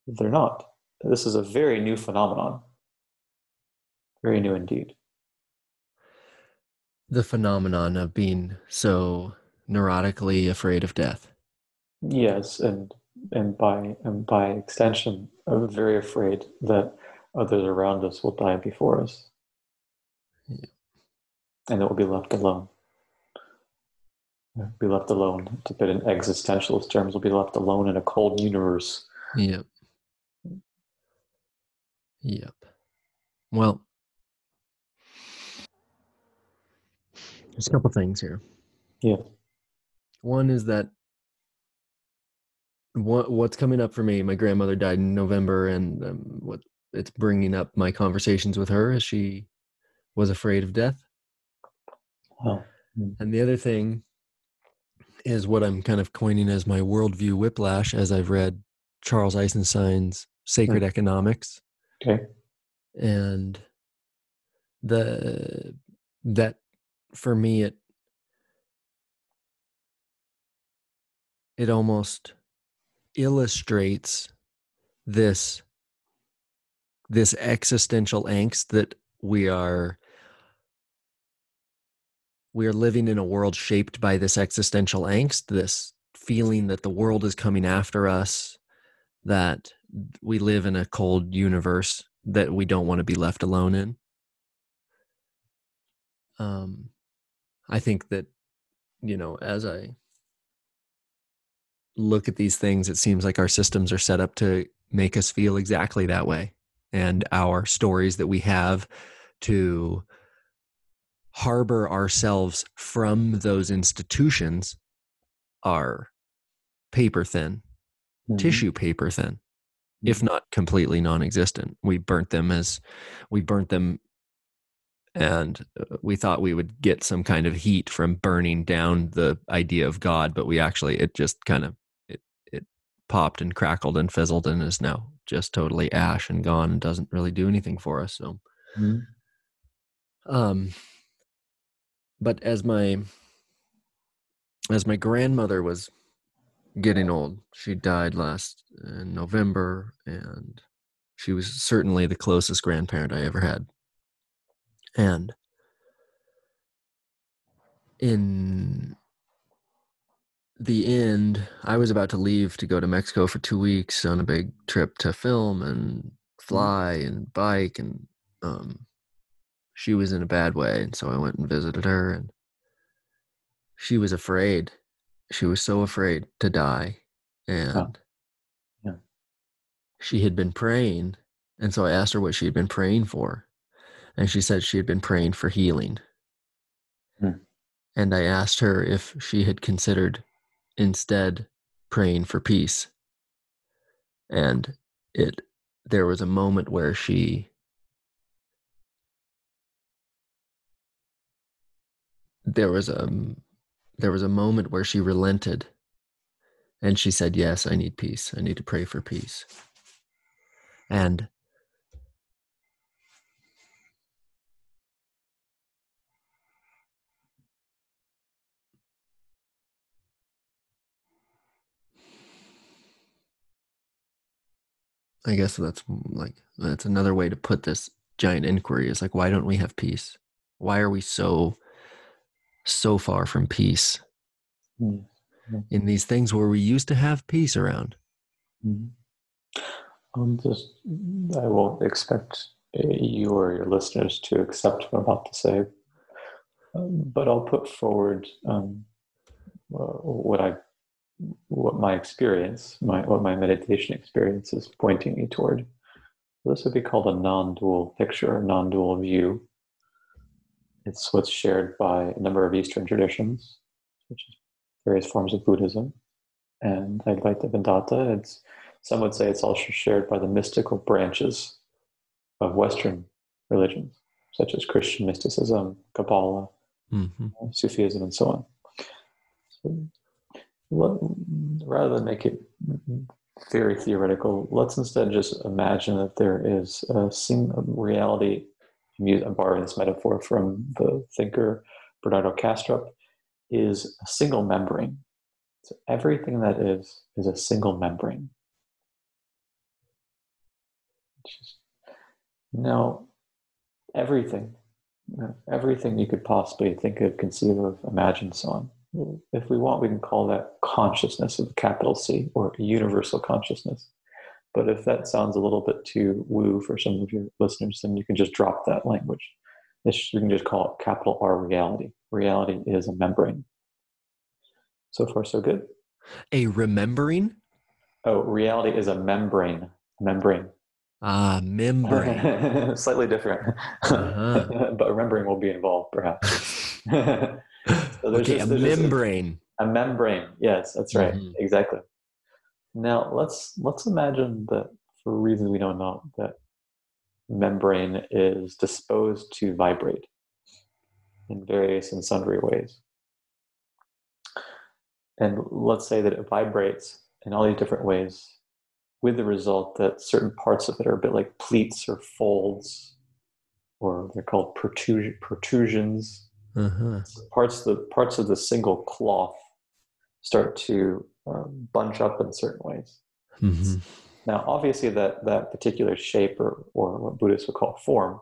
They're not. This is a very new phenomenon. Very new indeed. The phenomenon of being so neurotically afraid of death. Yes, and and by and by extension, I'm very afraid that others around us will die before us, Yeah. and that we'll be left alone. Be left alone. To put in existentialist terms, we'll be left alone in a cold universe. Yep. Yep. Well, there's a couple things here. Yeah. One is that what what's coming up for me. My grandmother died in November, and um, what it's bringing up my conversations with her as she was afraid of death. Well, And the other thing is what I'm kind of coining as my worldview whiplash as I've read Charles Eisenstein's Sacred Economics. okay. And the that for me it it almost illustrates this this existential angst that we are we are living in a world shaped by this existential angst this feeling that the world is coming after us that we live in a cold universe that we don't want to be left alone in. Um i think that you know as i look at these things it seems like our systems are set up to make us feel exactly that way and our stories that we have to harbor ourselves from those institutions are paper thin, Mhm. tissue paper thin, if not completely non-existent. We burnt them as we burnt them and uh, we thought we would get some kind of heat from burning down the idea of God, but we actually it just kind of popped and crackled and fizzled and is now just totally ash and gone and doesn't really do anything for us. So Mhm. um but as my as my grandmother was getting old she died last in november and she was certainly the closest grandparent i ever had and in the end i was about to leave to go to mexico for two weeks on a big trip to film and fly and bike and um, she was in a bad way and so i went and visited her and she was afraid she was so afraid to die and Yeah. she had been praying and so i asked her what she had been praying for and she said she had been praying for healing Hmm. and i asked her if she had considered instead praying for peace. And it there was a moment where she there was a mm, there was a moment where she relented and she said yes i need peace. I need to pray for peace. And i guess that's like that's another way to put this giant inquiry is like why don't we have peace why are we so so far from peace Mhm. in these things where we used to have peace around. Mhm. I'm just, I won't expect uh, you or your listeners to accept what I'm about to say, um, but I'll put forward um, uh, what I, what my experience, my what my meditation experience is pointing me toward. This would be called a non-dual picture, non-dual view. It's what's shared by a number of Eastern traditions, such as various forms of Buddhism and Advaita Vedanta. It's some would say it's also shared by the mystical branches of Western religions, such as Christian mysticism, Kabbalah, Mm-hmm. Sufism, and so on. So, rather than make it very theoretical. Let's instead just imagine that there is a single reality. I'm borrowing this metaphor from the thinker Bernardo Kastrup, is a single membrane. So everything that is is a single membrane. Just, Now, everything, everything you could possibly think of, conceive of, imagine, so on if we want, we can call that consciousness with capital C or universal consciousness. But if that sounds a little bit too woo for some of your listeners, then you can just drop that language. It's, you can just call it capital R reality. Reality is a membrane. So far, so good. A remembering? Oh, reality is a membrane. Membrane. Ah, membrane. Slightly different. Uh-huh. but remembering will be involved, perhaps. So okay, just, a membrane. A, a, membrane. Yes, that's right. Mm-hmm. Exactly. Now let's let's imagine that for reasons we don't know that membrane is disposed to vibrate in various and sundry ways. And let's say that it vibrates in all these different ways with the result that certain parts of it are a bit like pleats or folds, or they're called protrusions uh-huh. Parts of the parts of the single cloth start to um, bunch up in certain ways. Mm-hmm. Now, obviously, that that particular shape, or or what Buddhists would call form,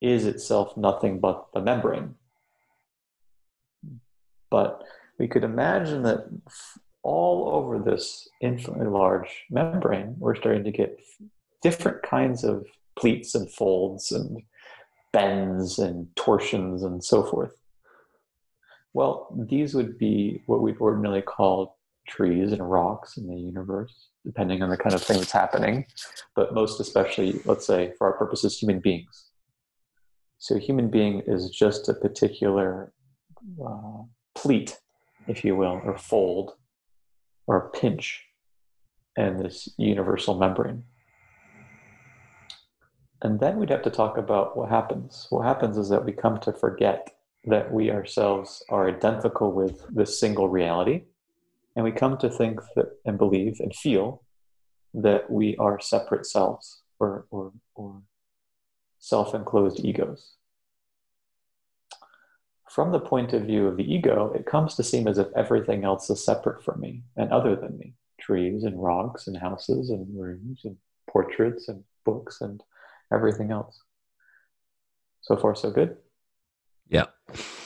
is itself nothing but the membrane. But we could imagine that all over this infinitely large membrane, we're starting to get different kinds of pleats and folds and bends and torsions and so forth. Well, these would be what we'd ordinarily call trees and rocks in the universe, depending on the kind of thing that's happening, but most especially, let's say, for our purposes, human beings. So, human being is just a particular uh, pleat, if you will, or fold, or pinch in this universal membrane. And then we'd have to talk about what happens. What happens is that we come to forget that we ourselves are identical with this single reality. And we come to think that and believe and feel that we are separate selves or, or, or self enclosed egos. From the point of view of the ego, it comes to seem as if everything else is separate from me and other than me trees and rocks and houses and rooms and portraits and books and everything else. So far, so good? Yeah.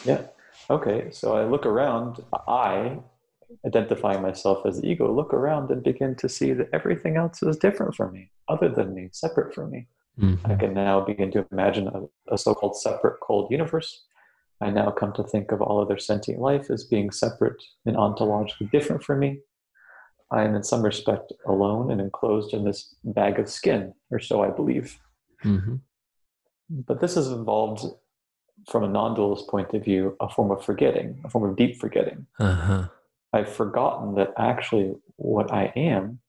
Yeah. Okay. So I look around, I identify myself as the ego, look around and begin to see that everything else is different from me, other than me, separate from me. Mm-hmm. I can now begin to imagine a, a so called separate, cold universe. I now come to think of all other sentient life as being separate and ontologically different from me. I am, in some respect, alone and enclosed in this bag of skin, or so I believe. Mm-hmm. But this has involved, from a non dualist point of view, a form of forgetting, a form of deep forgetting. Uh-huh. I've forgotten that actually what I am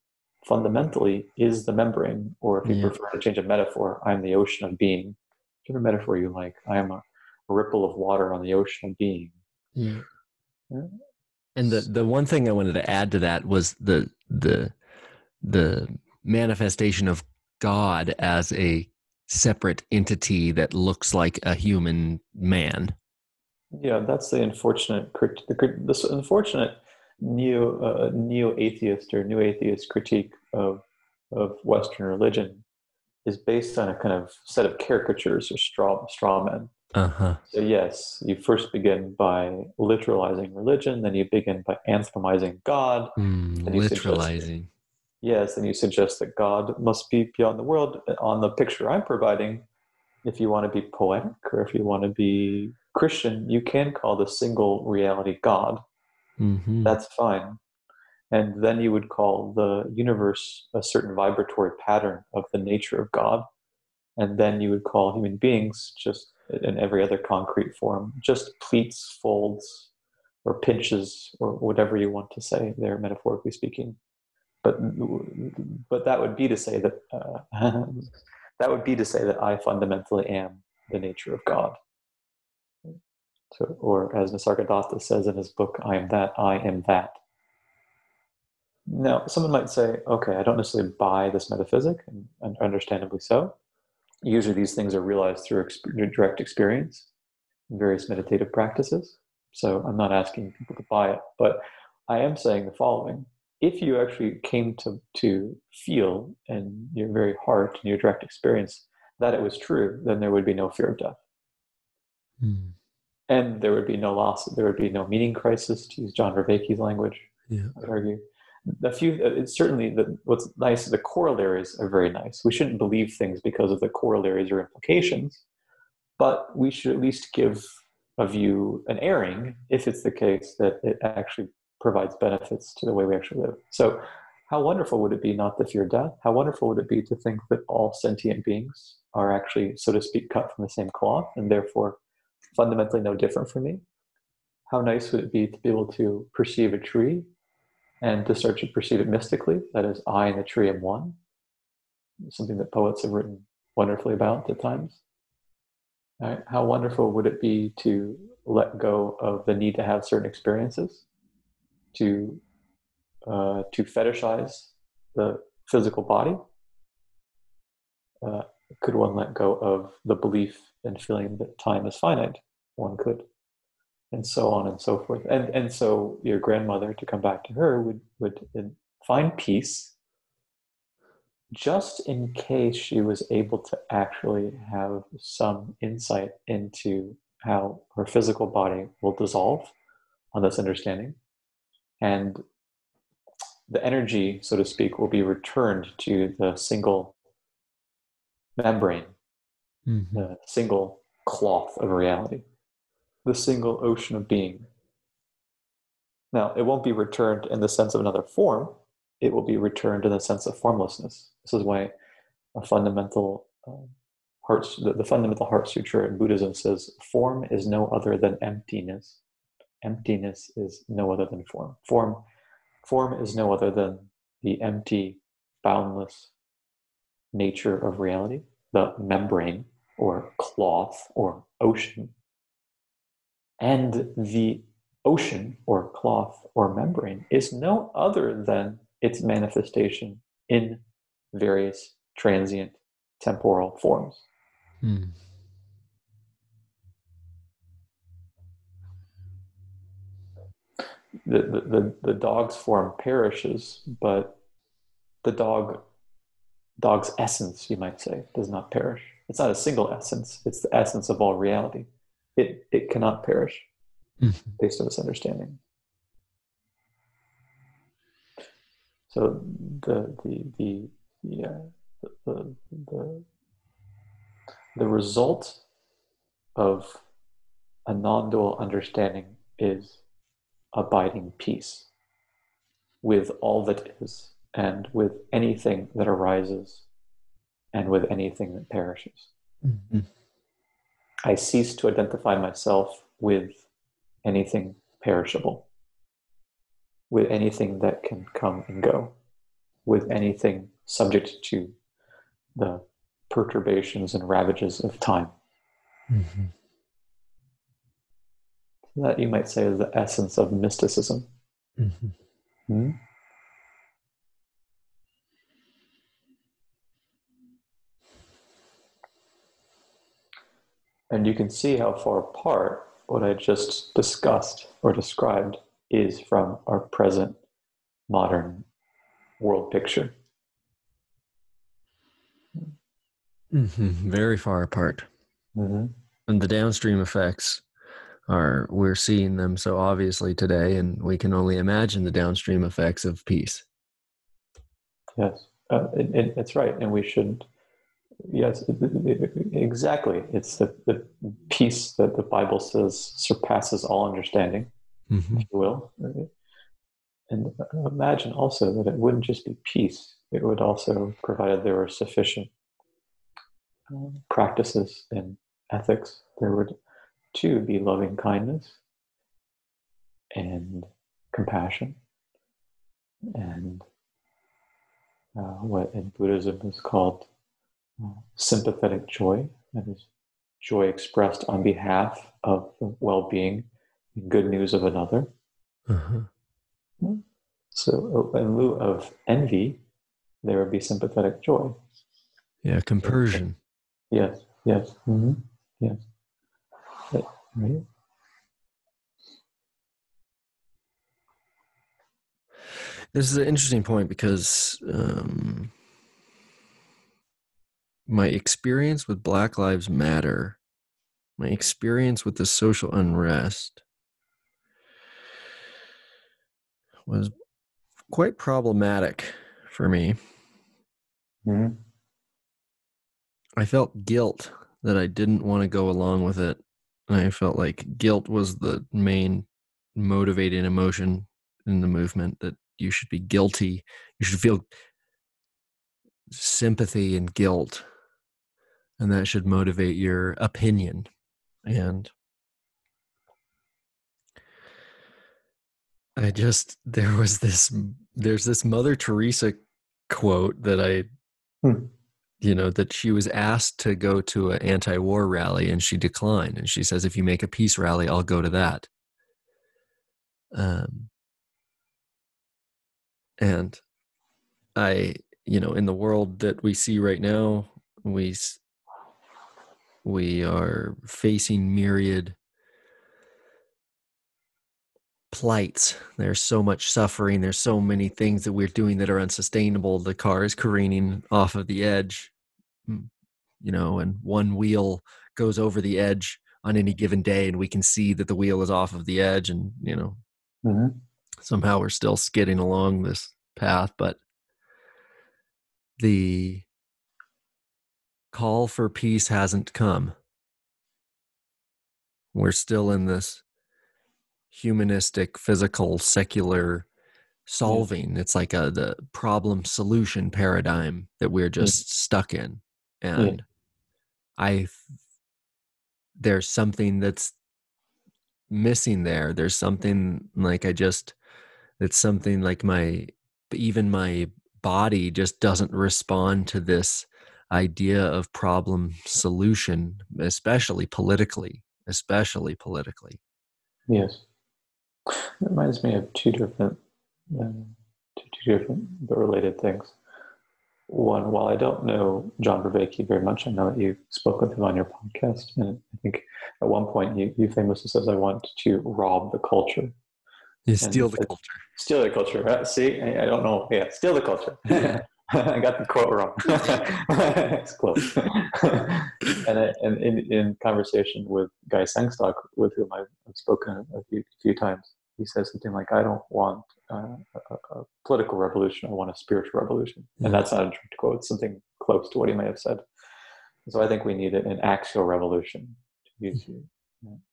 fundamentally is the membrane, or if you yeah. prefer to change a metaphor, I'm the ocean of being. Whichever metaphor you like, I am a, a ripple of water on the ocean of being. Yeah. yeah. And the, the one thing I wanted to add to that was the the the manifestation of God as a separate entity that looks like a human man. Yeah, that's the unfortunate, the, this unfortunate neo uh, neo atheist or new atheist critique of of Western religion is based on a kind of set of caricatures or straw straw men. Uh-huh. So yes, you first begin by literalizing religion, then you begin by anthropomizing God. Mm, literalizing. Yes, and you suggest that God must be beyond the world. On the picture I'm providing, if you want to be poetic or if you want to be Christian, you can call the single reality God. Mm-hmm. That's fine. And then you would call the universe a certain vibratory pattern of the nature of God. And then you would call human beings, just in every other concrete form, just pleats, folds, or pinches, or whatever you want to say there, metaphorically speaking but but that would be to say that uh, that would be to say that I fundamentally am the nature of God. So, or as Nisargadatta says in his book, "I am that. I am that." Now, someone might say, okay, I don't necessarily buy this metaphysic, and, and understandably so. Usually, these things are realized through exp- direct experience various meditative practices. So, I'm not asking people to buy it, but I am saying the following if you actually came to, to feel in your very heart, in your direct experience, that it was true, then there would be no fear of death. Mm. And there would be no loss, there would be no meaning crisis, to use John Vervaeke's language, yeah. I would argue. The few, uh, it's certainly the, what's nice, the corollaries are very nice. We shouldn't believe things because of the corollaries or implications, but we should at least give a view an airing if it's the case that it actually provides benefits to the way we actually live. So, how wonderful would it be not to fear death? How wonderful would it be to think that all sentient beings are actually, so to speak, cut from the same cloth and therefore fundamentally no different from me? How nice would it be to be able to perceive a tree and to start to perceive it mystically? That is, I and the tree am one. Something that poets have written wonderfully about at times. Right? How wonderful would it be to let go of the need to have certain experiences to uh, to fetishize the physical body? Uh, could one let go of the belief and feeling that time is finite? One could, and so on and so forth. And and so your grandmother, to come back to her, would would find peace just in case she was able to actually have some insight into how her physical body will dissolve on this understanding and the energy, so to speak, will be returned to the single membrane, mm-hmm. the single cloth of reality, the single ocean of being. Now, it won't be returned in the sense of another form, it will be returned in the sense of formlessness. This is why a fundamental um, heart, the, the fundamental heart sutra in Buddhism says, form is no other than emptiness emptiness is no other than form. Form, form is no other than the empty, boundless nature of reality, the membrane or cloth or ocean. And the ocean or cloth or membrane is no other than its manifestation in various transient temporal forms. Mm. The, the, the dog's form perishes, but the dog dog's essence, you might say, does not perish. It's not a single essence, it's the essence of all reality. It, it cannot perish mm-hmm. based on this understanding. So the, the, the, the, uh, the, the, the result of a non dual understanding is abiding peace with all that is and with anything that arises and with anything that perishes. Mm-hmm. I cease to identify myself with anything perishable, with anything that can come and go, with anything subject to the perturbations and ravages of time. Mm-hmm that you might say is the essence of mysticism. Mm-hmm. Hmm? And you can see how far apart what I just discussed or described is from our present modern world picture. Mm-hmm. Very far apart. Mm-hmm. And the downstream effects are we're seeing them so obviously today and we can only imagine the downstream effects of peace. Yes uh, it, it, it's right and we should yes it, exactly it's the, the peace that the bible says surpasses all understanding mm-hmm. if you will. And imagine also that it wouldn't just be peace it would also provided there were sufficient um, practices in ethics. There would to be loving kindness and compassion and uh, what in Buddhism is called uh, sympathetic joy, that is, joy expressed on behalf of the well being and good news of another. Uh-huh. So in lieu of envy, there would be sympathetic joy. Yeah, compersion. Yes, yes, mm-hmm. yes. Right. This is an interesting point because um, my experience with Black Lives Matter, my experience with the social unrest was quite problematic for me. Mm-hmm. I felt guilt that I didn't want to go along with it. I felt like guilt was the main motivating emotion in the movement that you should be guilty. You should feel sympathy and guilt. And that should motivate your opinion. And I just there was this there's this Mother Teresa quote that I hmm. You know that she was asked to go to an anti-war rally and she declined and she says if you make a peace rally I'll go to that. Um and I you know in the world that we see right now we we are facing myriad plights. There's so much suffering. There's so many things that we're doing that are unsustainable. The car is careening off of the edge, mm, you know, and one wheel goes over the edge on any given day, and we can see that the wheel is off of the edge, and you know, mm-hmm. somehow we're still skidding along this path. But the call for peace hasn't come. We're still in this humanistic, physical, secular solving. Yeah. It's like a the problem solution paradigm that we're just yeah. stuck in. And yeah. I there's something that's missing there. There's something like I just it's something like my even my body just doesn't respond to this idea of problem solution, especially politically, especially politically. Yes. It reminds me of two different, uh, two, two different but related things. One, while I don't know John Vervaeke very much, I know that you spoke with him on your podcast, and I think at one point you, you famously says, "I want to rob the culture." You steal the culture. Steal the culture. Right? See, I, I, don't know. Yeah, steal the culture. I got the quote wrong. it's close. and, and in, in conversation with Guy Sengstock, with whom I've spoken a few, few times, he says something like, I don't want uh, a, a, political revolution, I want a spiritual revolution. And that's not a direct quote, something close to what he may have said. So I think we need an axial revolution.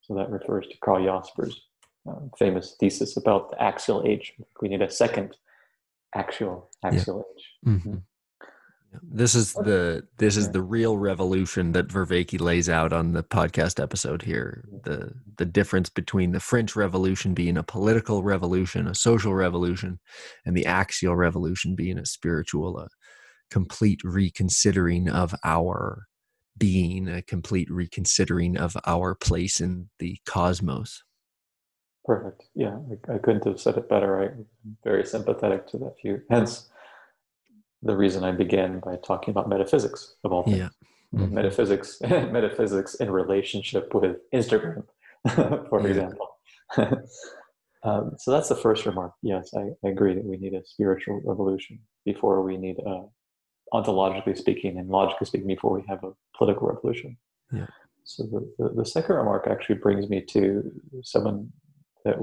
So that refers to Karl Jaspers' um, famous thesis about the axial age. We need a second axial axial yeah. age. Mm-hmm. This is the this is the real revolution that Vervaeke lays out on the podcast episode here. The the difference between the French Revolution being a political revolution, a social revolution, and the axial revolution being a spiritual, a complete reconsidering of our being, a complete reconsidering of our place in the cosmos. Perfect. Yeah, I, I couldn't have said it better. I'm very sympathetic to that view. Hence, the reason I began by talking about metaphysics of all things. Yeah. Mm-hmm. Metaphysics, metaphysics in relationship with Instagram, for yeah. example. um, so that's the first remark. Yes, I, I, agree that we need a spiritual revolution before we need a, ontologically speaking and logically speaking before we have a political revolution. Yeah. So the, the, the second remark actually brings me to someone that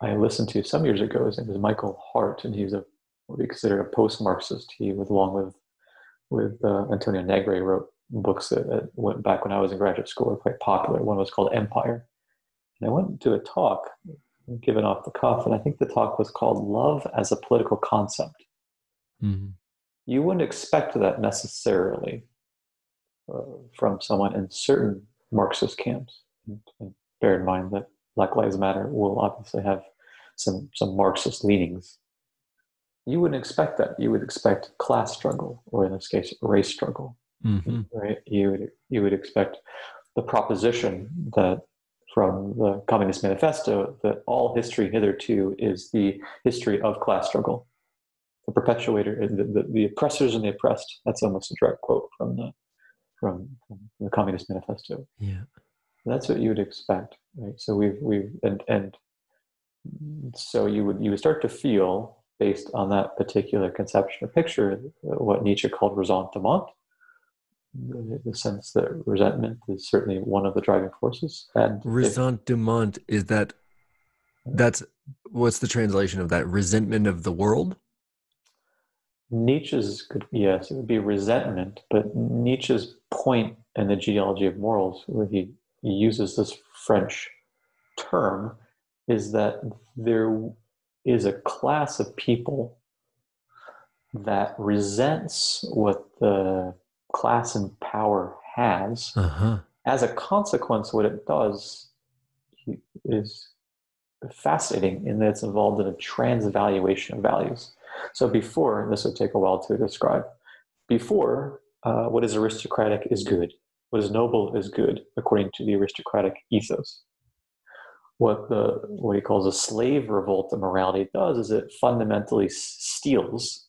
I listened to some years ago. His name is Michael Hardt, and he's a what we consider a post-Marxist. He, with along with with uh, Antonio Negri, wrote books that, that, went back when I was in graduate school were quite popular. One was called Empire, and I went to a talk given off the cuff, and I think the talk was called "Love as a Political Concept." Mm-hmm. You wouldn't expect that necessarily uh, from someone in certain Marxist camps. And, and bear in mind that Black Lives Matter will obviously have some some Marxist leanings you wouldn't expect that. You would expect class struggle, or in this case, race struggle. Mm-hmm. Right? You would you would expect the proposition that from the Communist Manifesto that all history hitherto is the history of class struggle. The perpetuator, the, the, the oppressors and the oppressed. That's almost a direct quote from the from, from the Communist Manifesto. Yeah. That's what you would expect, right? So we've we've and and so you would you would start to feel based on that particular conception or picture what Nietzsche called ressentiment, the sense that resentment is certainly one of the driving forces. And ressentiment is that that's what's the translation of that resentment of the world? Nietzsche's could yes, it would be resentment, but Nietzsche's point in the genealogy of morals, where he, he uses this French term, is that there is a class of people that resents what the class in power has. Uh-huh. As a consequence, what it does is fascinating in that it's involved in a transvaluation of values. So before, this would take a while to describe, before, uh, what is aristocratic is good. What is noble is good, according to the aristocratic ethos. What the what he calls a slave revolt of morality does is it fundamentally steals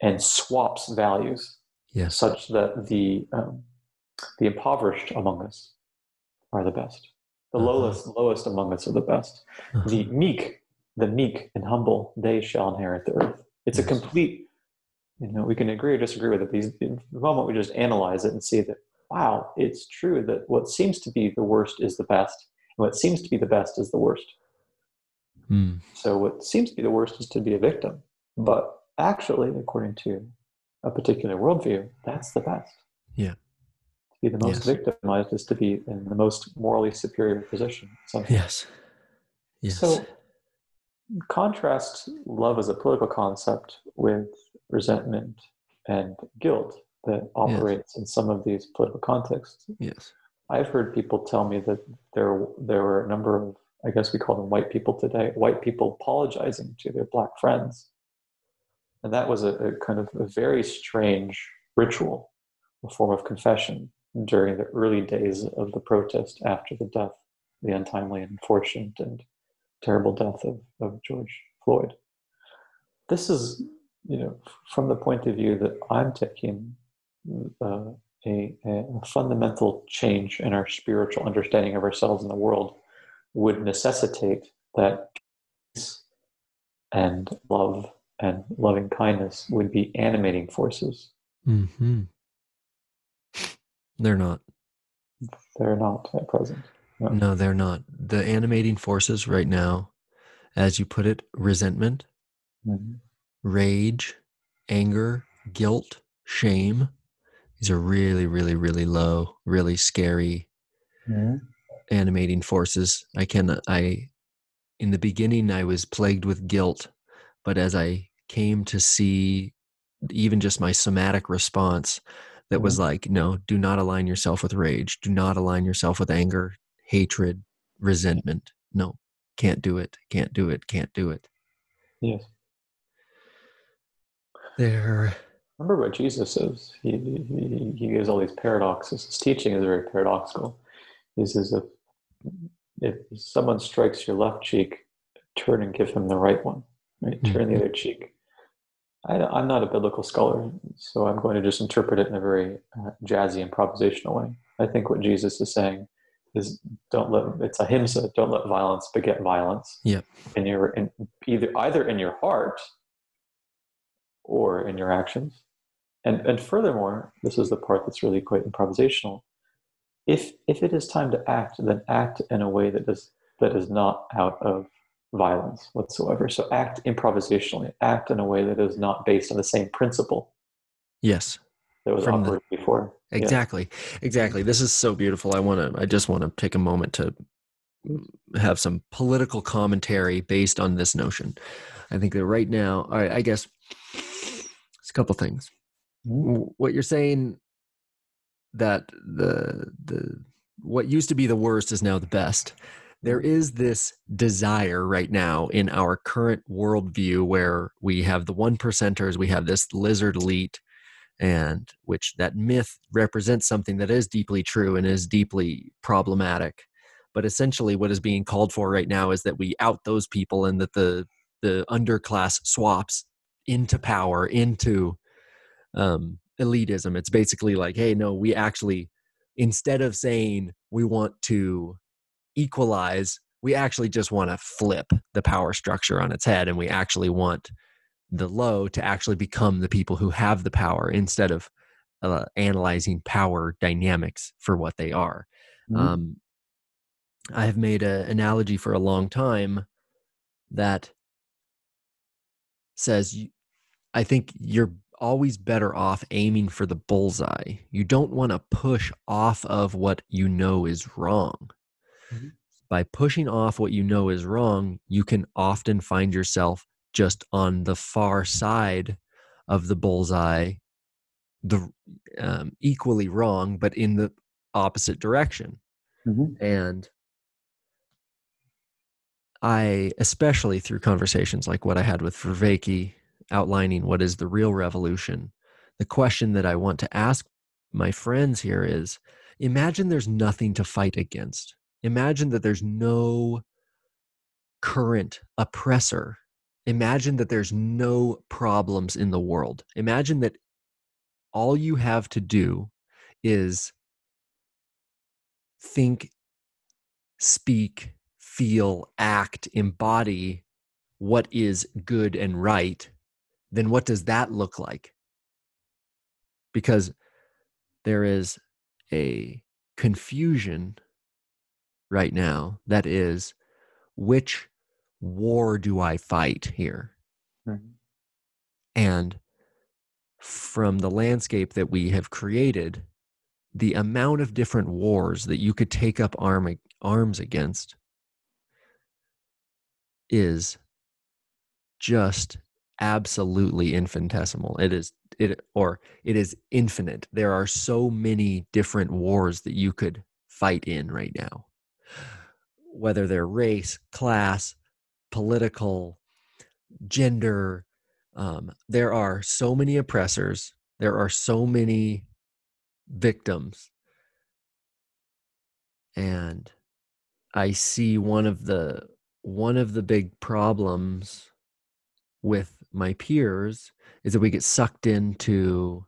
and swaps values, yes. such that the um, the impoverished among us are the best. The uh-huh. lowest lowest among us are the best. Uh-huh. The meek the meek and humble, they shall inherit the earth. It's a complete, you know, we can agree or disagree with it. These, the moment we just analyze it and see that, wow, it's true that what seems to be the worst is the best, what seems to be the best is the worst. Mm. So what seems to be the worst is to be a victim, but actually, according to a particular worldview, that's the best. Yeah. To be the most yes. victimized is to be in the most morally superior position. So, yes. Yes. So contrast love as a political concept with resentment and guilt that operates yes. in some of these political contexts. Yes. I've heard people tell me that there there were a number of I guess we call them white people today, white people apologizing to their black friends. And that was a, a kind of a very strange ritual, a form of confession during the early days of the protest after the death, the untimely unfortunate and terrible death of, of George Floyd. This is, you know, from the point of view that I'm taking uh, a, a, fundamental change in our spiritual understanding of ourselves and the world would necessitate that peace and love and loving kindness would be animating forces. Mm-hmm. They're not. They're not at present. No, they're not. The animating forces right now, as you put it, resentment, mm-hmm. rage, anger, guilt, shame. These are really, really, really low, really scary mm-hmm. animating forces. I can, I, in the beginning, I was plagued with guilt, but as I came to see even just my somatic response, that was mm-hmm. like, no, do not align yourself with rage. Do not align yourself with anger hatred, resentment. No, can't do it, can't do it, can't do it. Yes. There. Remember what Jesus says. He, he, he gives all these paradoxes. His teaching is very paradoxical. He says, if, if someone strikes your left cheek, turn and give him the right one. Right? Turn mm-hmm. the other cheek. I, am not a biblical scholar, so I'm going to just interpret it in a very uh, jazzy improvisational way. I think what Jesus is saying is don't let it's a ahimsa don't let violence beget violence yeah and you're in either either in your heart or in your actions and and furthermore this is the part that's really quite improvisational if if it is time to act then act in a way that is that is not out of violence whatsoever so act improvisationally act in a way that is not based on the same principle yes that was From awkward the, before. Exactly. Yeah. Exactly. This is so beautiful. I want to I just want to take a moment to have some political commentary based on this notion. I think that right now, all right, I guess it's a couple things. What you're saying that the the what used to be the worst is now the best. There mm-hmm. this desire right now in our current worldview where we have the one percenters, we have this lizard elite, and which that myth represents something that is deeply true and is deeply problematic but essentially what is being called for right now is that we out those people and that the the underclass swaps into power into um, elitism it's basically like hey no we actually instead of saying we want to equalize we actually just want to flip the power structure on its head and we actually want the low to actually become the people who have the power instead of uh, analyzing power dynamics for what they are. Mm-hmm. Um, I have made an analogy for a long time that says, I think you're always better off aiming for the bullseye. You don't want to push off of what you know is wrong. Mm-hmm. By pushing off what you know is wrong, you can often find yourself just on the far side of the bullseye the um, equally wrong, but in the opposite direction. Mm-hmm. And I, especially through conversations like what I had with Vervaeke, outlining what is the real revolution, the question that I want to ask my friends here is imagine there's nothing to fight against. Imagine that there's no current oppressor. Imagine that there's no problems in the world. Imagine that all you have to do is think, speak, feel, act, embody what is good and right, then what does that look like? Because there is a confusion right now that is which war do I fight here? Mm-hmm. And from the landscape that we have created, the amount of different wars that you could take up arm, arms against is just absolutely infinitesimal. It is it or it is infinite. There are so many different wars that you could fight in right now. Whether they're race, class, political, gender, um, there are so many oppressors there are so many victims and i see one of the one of the big problems with my peers is that we get sucked into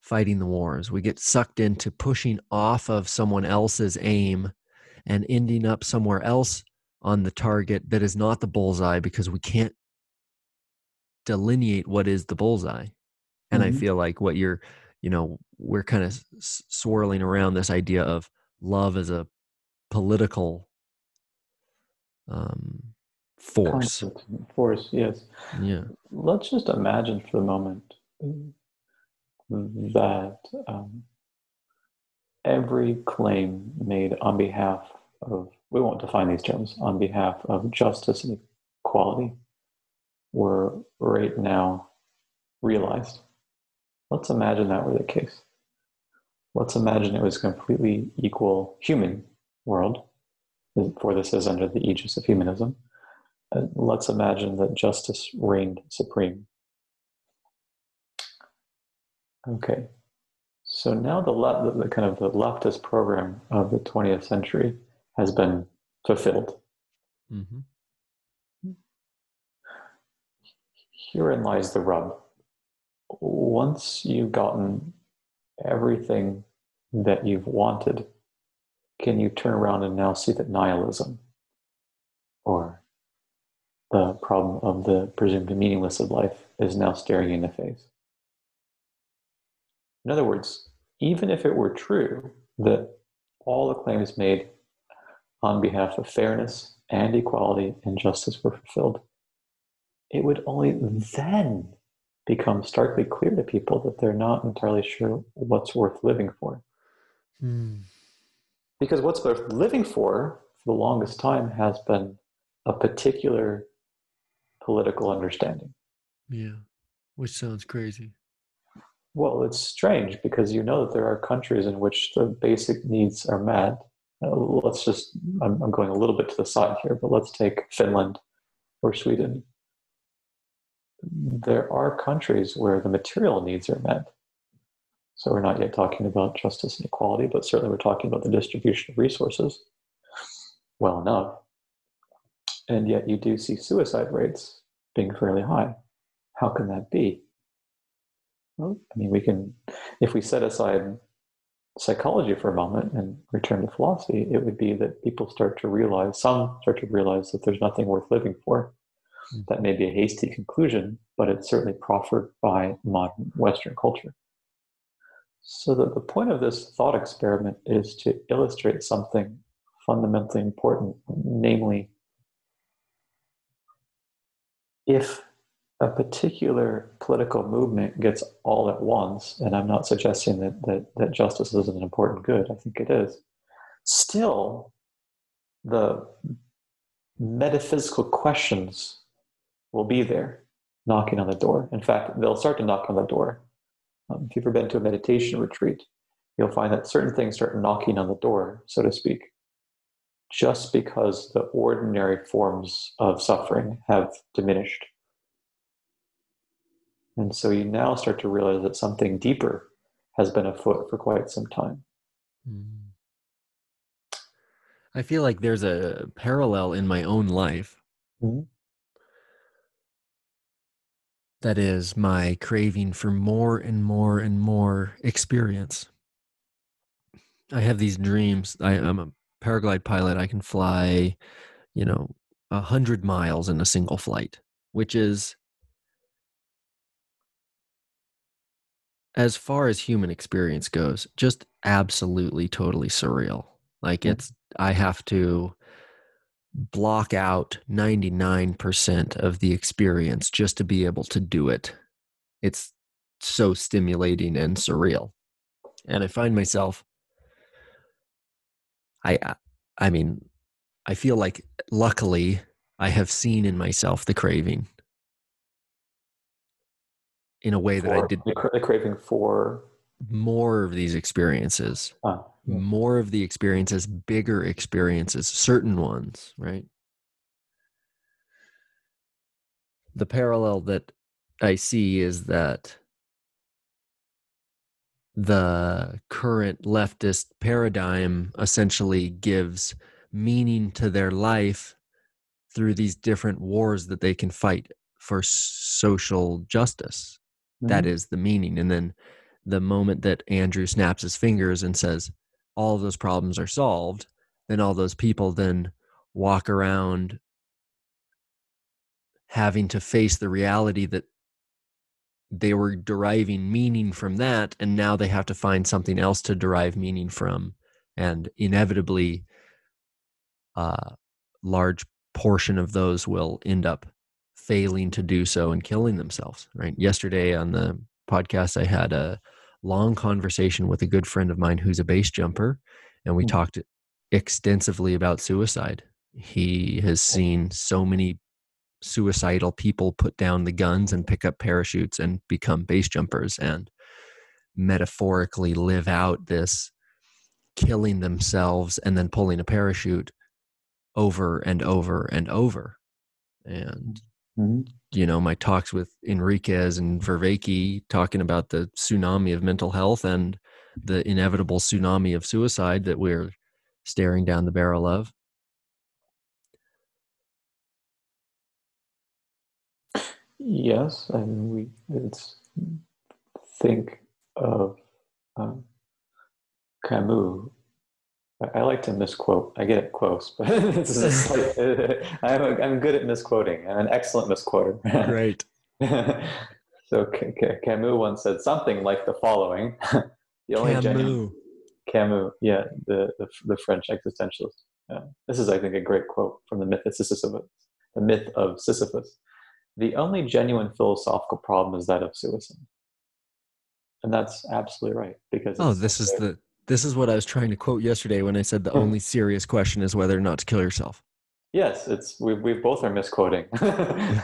fighting the wars we get sucked into pushing off of someone else's aim and ending up somewhere else on the target that is not the bullseye because we can't delineate what is the bullseye and mm-hmm. i feel like what you're you know we're kind of s- swirling around this idea of love as a political um force force yes yeah let's just imagine for the moment that um, every claim made on behalf of we won't define these terms on behalf of justice and equality were right now realized. Let's imagine that were the case. Let's imagine it was a completely equal human world, for this is under the aegis of humanism. Uh, let's imagine that justice reigned supreme. Okay, so now the, le- the, the kind of the leftist program of the 20th century has been fulfilled. Mm-hmm. Herein lies the rub. Once you've gotten everything that you've wanted, can you turn around and now see that nihilism or the problem of the presumed meaningless of life is now staring you in the face? In other words, even if it were true that all the claims made on behalf of fairness and equality and justice were fulfilled, it would only then become starkly clear to people that they're not entirely sure what's worth living for. Mm. Because what's worth living for, for the longest time, has been a particular political understanding. Yeah, which sounds crazy. Well, it's strange because you know that there are countries in which the basic needs are met. Uh, let's just, I'm, I'm going a little bit to the side here, but let's take Finland or Sweden there are countries where the material needs are met. So we're not yet talking about justice and equality, but certainly we're talking about the distribution of resources. well enough. And yet you do see suicide rates being fairly high. How can that be? Well, I mean, we can, if we set aside psychology for a moment and return to philosophy, it would be that people start to realize, some start to realize that there's nothing worth living for. Mm. That may be a hasty conclusion, but it's certainly proffered by modern Western culture. So, the, the point of this thought experiment is to illustrate something fundamentally important, namely, if a particular political movement gets all at once, and I'm not suggesting that, that, that justice isn't an important good, I think it is, still the metaphysical questions will be there knocking on the door. In fact, they'll start to knock on the door. Um, if you've ever been to a meditation retreat, you'll find that certain things start knocking on the door, so to speak, just because the ordinary forms of suffering have diminished and so you now start to realize that something deeper has been afoot for quite some time. Hmm. I feel like there's a parallel in my own life. Mm-hmm. That is my craving for more and more and more experience. I have these dreams. I, am a paraglide pilot. I can fly, you know, a hundred miles in a single flight, which is as far as human experience goes, just absolutely totally surreal. Like mm. it's I have to block out 99% of the experience just to be able to do it. It's so stimulating and surreal. And I find myself I uh, I mean, I feel like luckily I have seen in myself the craving in a way for, that I did. The craving for more of these experiences, more of the experiences, bigger experiences, certain ones, right? The parallel that I see is that the current leftist paradigm essentially gives meaning to their life through these different wars that they can fight for social justice that Mm-hmm. is the meaning. And then the moment that Andrew snaps his fingers and says, all of those problems are solved, then all those people then walk around having to face the reality that they were deriving meaning from that and now they have to find something else to derive meaning from. And inevitably a large portion of those will end up failing to do so and killing themselves right? Yesterday on the podcast i had a long conversation with a good friend of mine who's a base jumper and we mm-hmm. talked extensively about suicide. He has seen so many suicidal people put down the guns and pick up parachutes and become base jumpers and metaphorically live out this killing themselves and then pulling a parachute over and over and over and Mm-hmm. You know, my talks with Enriquez and Vervaeke talking about the tsunami of mental health and the inevitable tsunami of suicide that we're staring down the barrel of. Yes, I mean we it's think of um, Camus I like to misquote. I get it close, but like, I'm, a, I'm good at misquoting. I'm an excellent misquoter. Great. so Camus once said something like the following: "The only Camus, genuine, Camus, yeah, the the, the French existentialist. Yeah. This is, I think, a great quote from the myth of Sisyphus. The myth of Sisyphus. The only genuine philosophical problem is that of suicide." And that's absolutely right because oh, this is the this is what I was trying to quote yesterday when I said the hmm. only serious question is whether or not to kill yourself. Yes, it's we we both are misquoting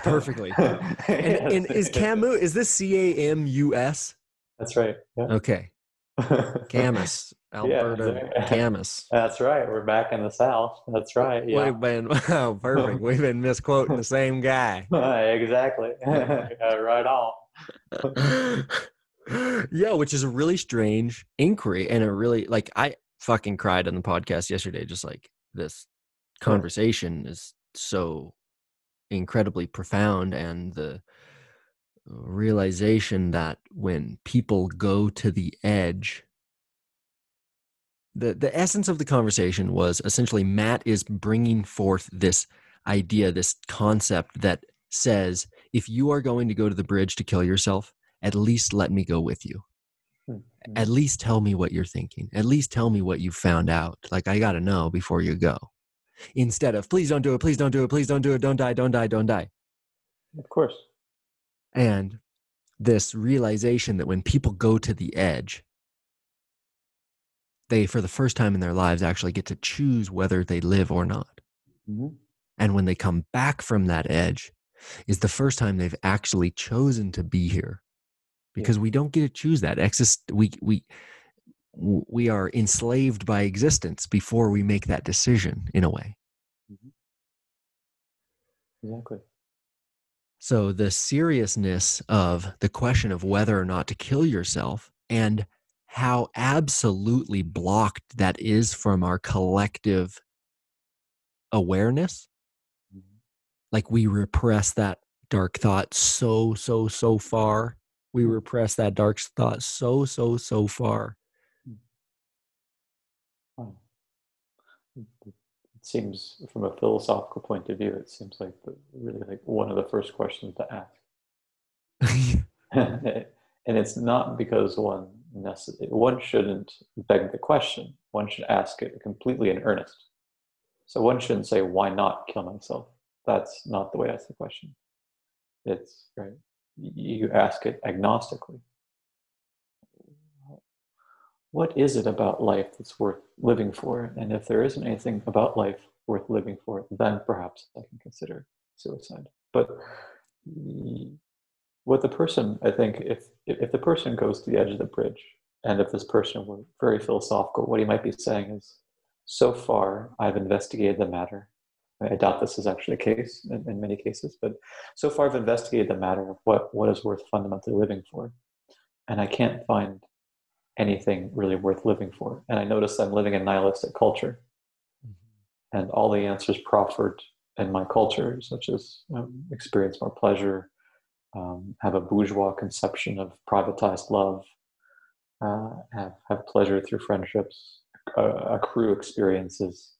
perfectly. And, yes. and, is Camus is this C A M U S? That's right. Yeah. Okay. Camus, Alberta yeah, Camus. That's right. We're back in the South. That's right. Yeah. We've been oh, perfect. We've been misquoting the same guy. Uh, exactly. right on yeah, which is a really strange inquiry and a really like I fucking cried on the podcast yesterday, just like this hmm. conversation is so incredibly profound and the realization that when people go to the edge the the essence of the conversation was essentially Matt is bringing forth this idea this concept that says if you are going to go to the bridge to kill yourself at least let me go with you. Mm-hmm. at least tell me what you're thinking. At least tell me what you found out. Like i got to know before you go. Instead of please don't do it please don't do it please don't do it don't die don't die don't die. Of course. And this realization that when people go to the edge they for the first time in their lives actually get to choose whether they live or not. Mhm. and when they come back from that edge is the first time they've actually chosen to be here. Because we don't get to choose that. Exist we we we are enslaved by existence before we make that decision in a way. Exactly. So the seriousness of the question of whether or not to kill yourself and how absolutely blocked that is from our collective awareness Mhm. like we repress that dark thought so so so far we Mm. repress that dark thought so so so far seems, from a philosophical point of view, it seems like the, really like one of the first questions to ask. and it's not because one necess- one shouldn't beg the question. One should ask it completely in earnest. So one shouldn't say, "Why not kill myself?" That's not the way I ask the question. It's right. You ask it agnostically. What is it about life that's worth living for? And if there isn't anything about life worth living for, then perhaps I can consider suicide. But what the person, I think, if if the person goes to the edge of the bridge, and if this person were very philosophical, what he might be saying is, so far I've investigated the matter. I doubt this is actually the case in, in many cases, but so far I've investigated the matter of what, what is worth fundamentally living for. And I can't find anything really worth living for. And I notice I'm living in nihilistic culture. And all the answers proffered in my culture, such as um, experience more pleasure, um, have a bourgeois conception of privatized love, uh, have, have pleasure through friendships, uh, accrue experiences,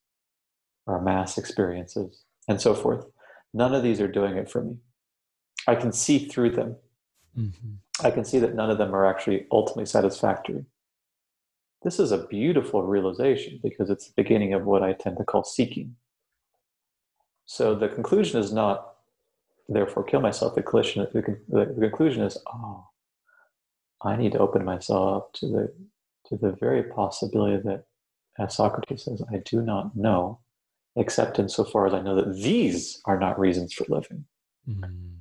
or mass experiences, and so forth. None of these are doing it for me. I can see through them. Mm-hmm. I can see that none of them are actually ultimately satisfactory. This is a beautiful realization because it's the beginning of what I tend to call seeking. So the conclusion is not, therefore, kill myself. The conclusion, the, the conclusion is, oh, I need to open myself up to the to the very possibility that, as Socrates says, I do not know, except insofar as I know that these are not reasons for living mm-hmm.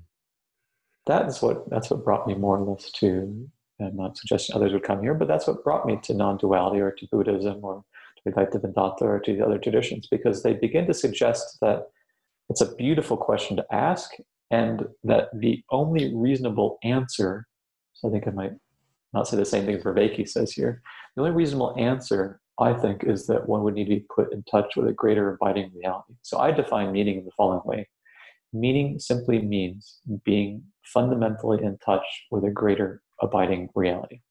That's what that's what brought me more or less to i'm not suggesting others would come here but that's what brought me to non-duality or to buddhism or to advaita vedanta or to the other traditions because they begin to suggest that it's a beautiful question to ask and that the only reasonable answer so i think i might not say the same thing Vervaeke says here the only reasonable answer i think is that one would need to be put in touch with a greater abiding reality. So i define meaning in the following way Meaning simply means being fundamentally in touch with a greater abiding reality.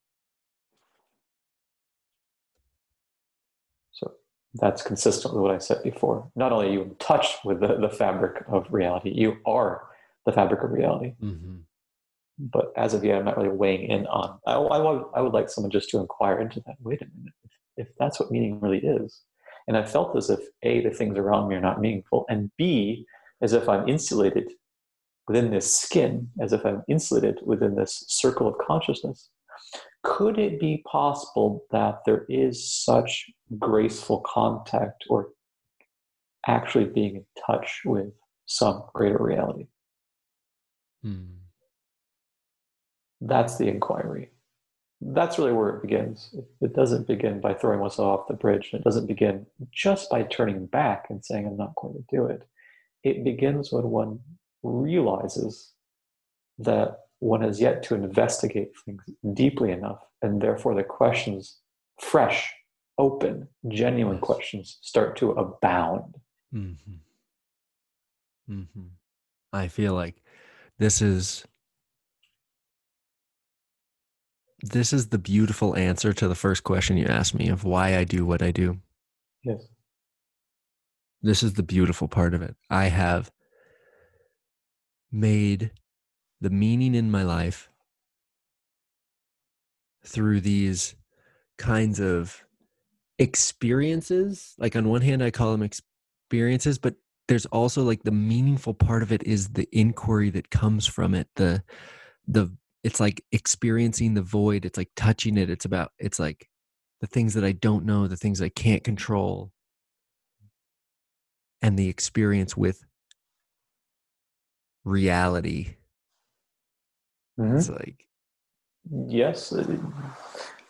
So that's consistent with what I said before. Not only are you in touch with the, the fabric of reality, you are the fabric of reality. Mm-hmm. But as of yet, I'm not really weighing in on. I, I, would, I would like someone just to inquire into that. Wait a minute. If, if that's what meaning really is, and I felt as if A, the things around me are not meaningful, and B, as if I'm insulated within this skin, as if I'm insulated within this circle of consciousness. Could it be possible that there is such graceful contact or actually being in touch with some greater reality? Mm. That's the inquiry. That's really where it begins. It doesn't begin by throwing oneself off the bridge. It doesn't begin just by turning back and saying, I'm not going to do it it begins when one realizes that one has yet to investigate things deeply enough, and therefore the questions, fresh, open, genuine questions, start to abound Mm-hmm. Mm-hmm. I feel like this is this is the beautiful answer to the first question you asked me of why I do what I do. Yes. This is the beautiful part of it. I have made the meaning in my life through these kinds of experiences. Like, on one hand, I call them experiences, but there's also like the meaningful part of it is the inquiry that comes from it. The, the, it's like experiencing the void. It's like touching it. It's about, it's like the things that I don't know, the things I can't control, and the experience with reality. Mhm. It's like, Yes, uh,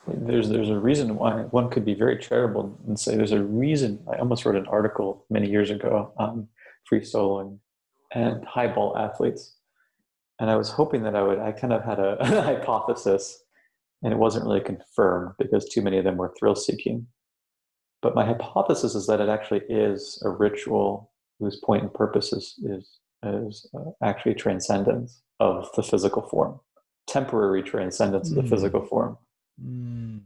there's there's a reason why one could be very charitable and say there's a reason. I almost wrote an article many years ago on free soloing and highball athletes, and I was hoping that I would. I kind of had a, hypothesis, and it wasn't really confirmed because too many of them were thrill seeking. But my hypothesis is that it actually is a ritual whose point and purpose is is, is uh, actually transcendence of the physical form temporary transcendence of the Mm. physical form. mm,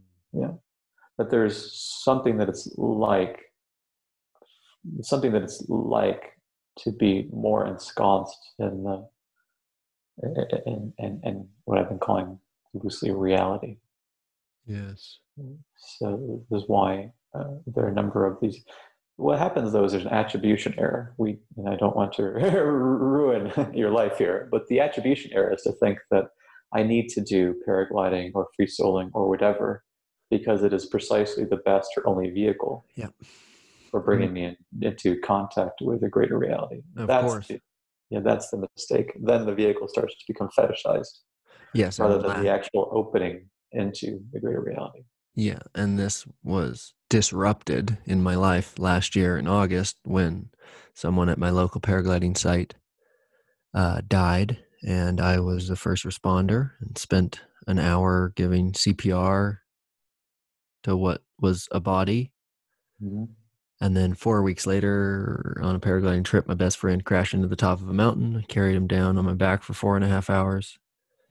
That there's something that it's like, something that it's like to be more ensconced in the in, in, in what I've been calling loosely reality. yes. So this is why uh, there are a number of these. What happens though is there's an attribution error. We, and I don't want to ruin your life here, but the attribution error is to think that I need to do paragliding or free soloing or whatever because it is precisely the best or only vehicle Yeah. for bringing me in, into contact with a greater reality. Of that's course. The, yeah, that's the mistake. Then the vehicle starts to become fetishized Yes. rather than la- the actual opening into the greater reality. Yeah, and this was disrupted in my life last year in August when someone at my local paragliding site uh, died, and I was the first responder and spent an hour giving CPR to what was a body. Mhm. And then four weeks later, on a paragliding trip, my best friend crashed into the top of a mountain. I carried him down on my back for four and a half hours.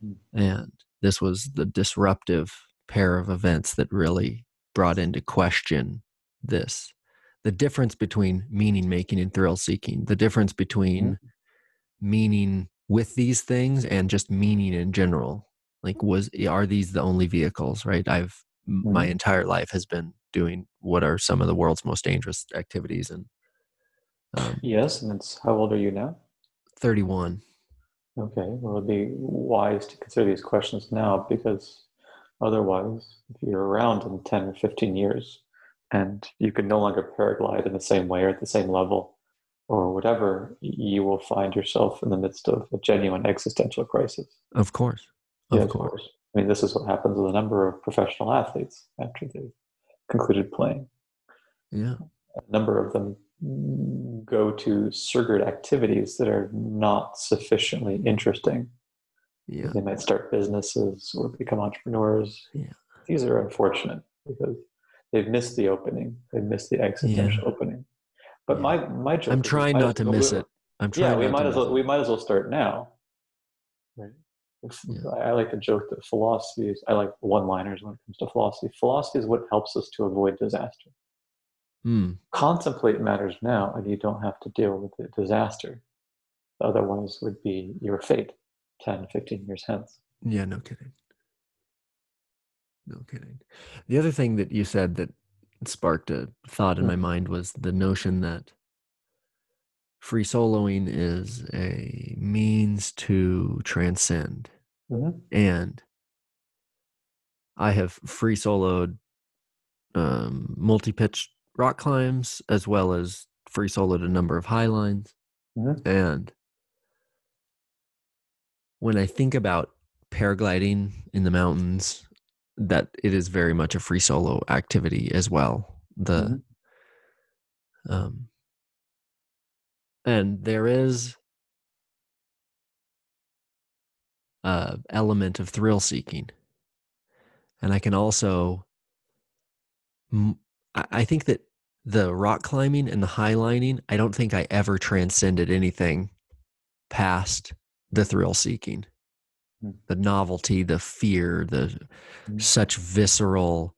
Hmm. And this was the disruptive pair of events that really brought into question this the difference between meaning making and thrill seeking, the difference between mm-hmm. meaning with these things and just meaning in general. Like, was eh, are these the only vehicles, right? I've m my mm-hmm. entire life has been doing what are some of the world's most dangerous activities, and um, Yes, and it's how old are you now? 31. Okay, well, it'd be wise to consider these questions now because otherwise, if you're around in 10 or 15 years and you can no longer paraglide in the same way or at the same level or whatever, you will find yourself in the midst of a genuine existential crisis. Of course, of Yeah, course. I mean, this is what happens with a number of professional athletes after they've concluded playing. Yeah, a number of them go to surrogate activities that are not sufficiently interesting. Yeah, They might start businesses or become entrepreneurs. Yeah. These are unfortunate because they've missed the opening. They've missed the existential opening. But Yeah. my my joke I'm trying not to miss it. I'm trying. Yeah, we might as well we might as well start now. Right. Yeah. I I like the joke that philosophy is I like one-liners when it comes to philosophy. Philosophy is what helps us to avoid disaster. Mm, contemplate matters now and you don't have to deal with the disaster otherwise would be your fate 10 15 years hence yeah, no kidding. No kidding. The other thing that you said that sparked a thought in my mind was the notion that free soloing is a means to transcend. Mhm. and I have free soloed um, multi pitch rock climbs as well as free soloed a number of high lines. Mhm. And when I think about paragliding in the mountains, that it is very much a free solo activity as well. The Mhm. um, and there is a element of thrill seeking and i can also I think that the rock climbing and the highlining, I don't think I ever transcended anything past the thrill seeking, Hmm. the novelty, the fear, the Hmm. such visceral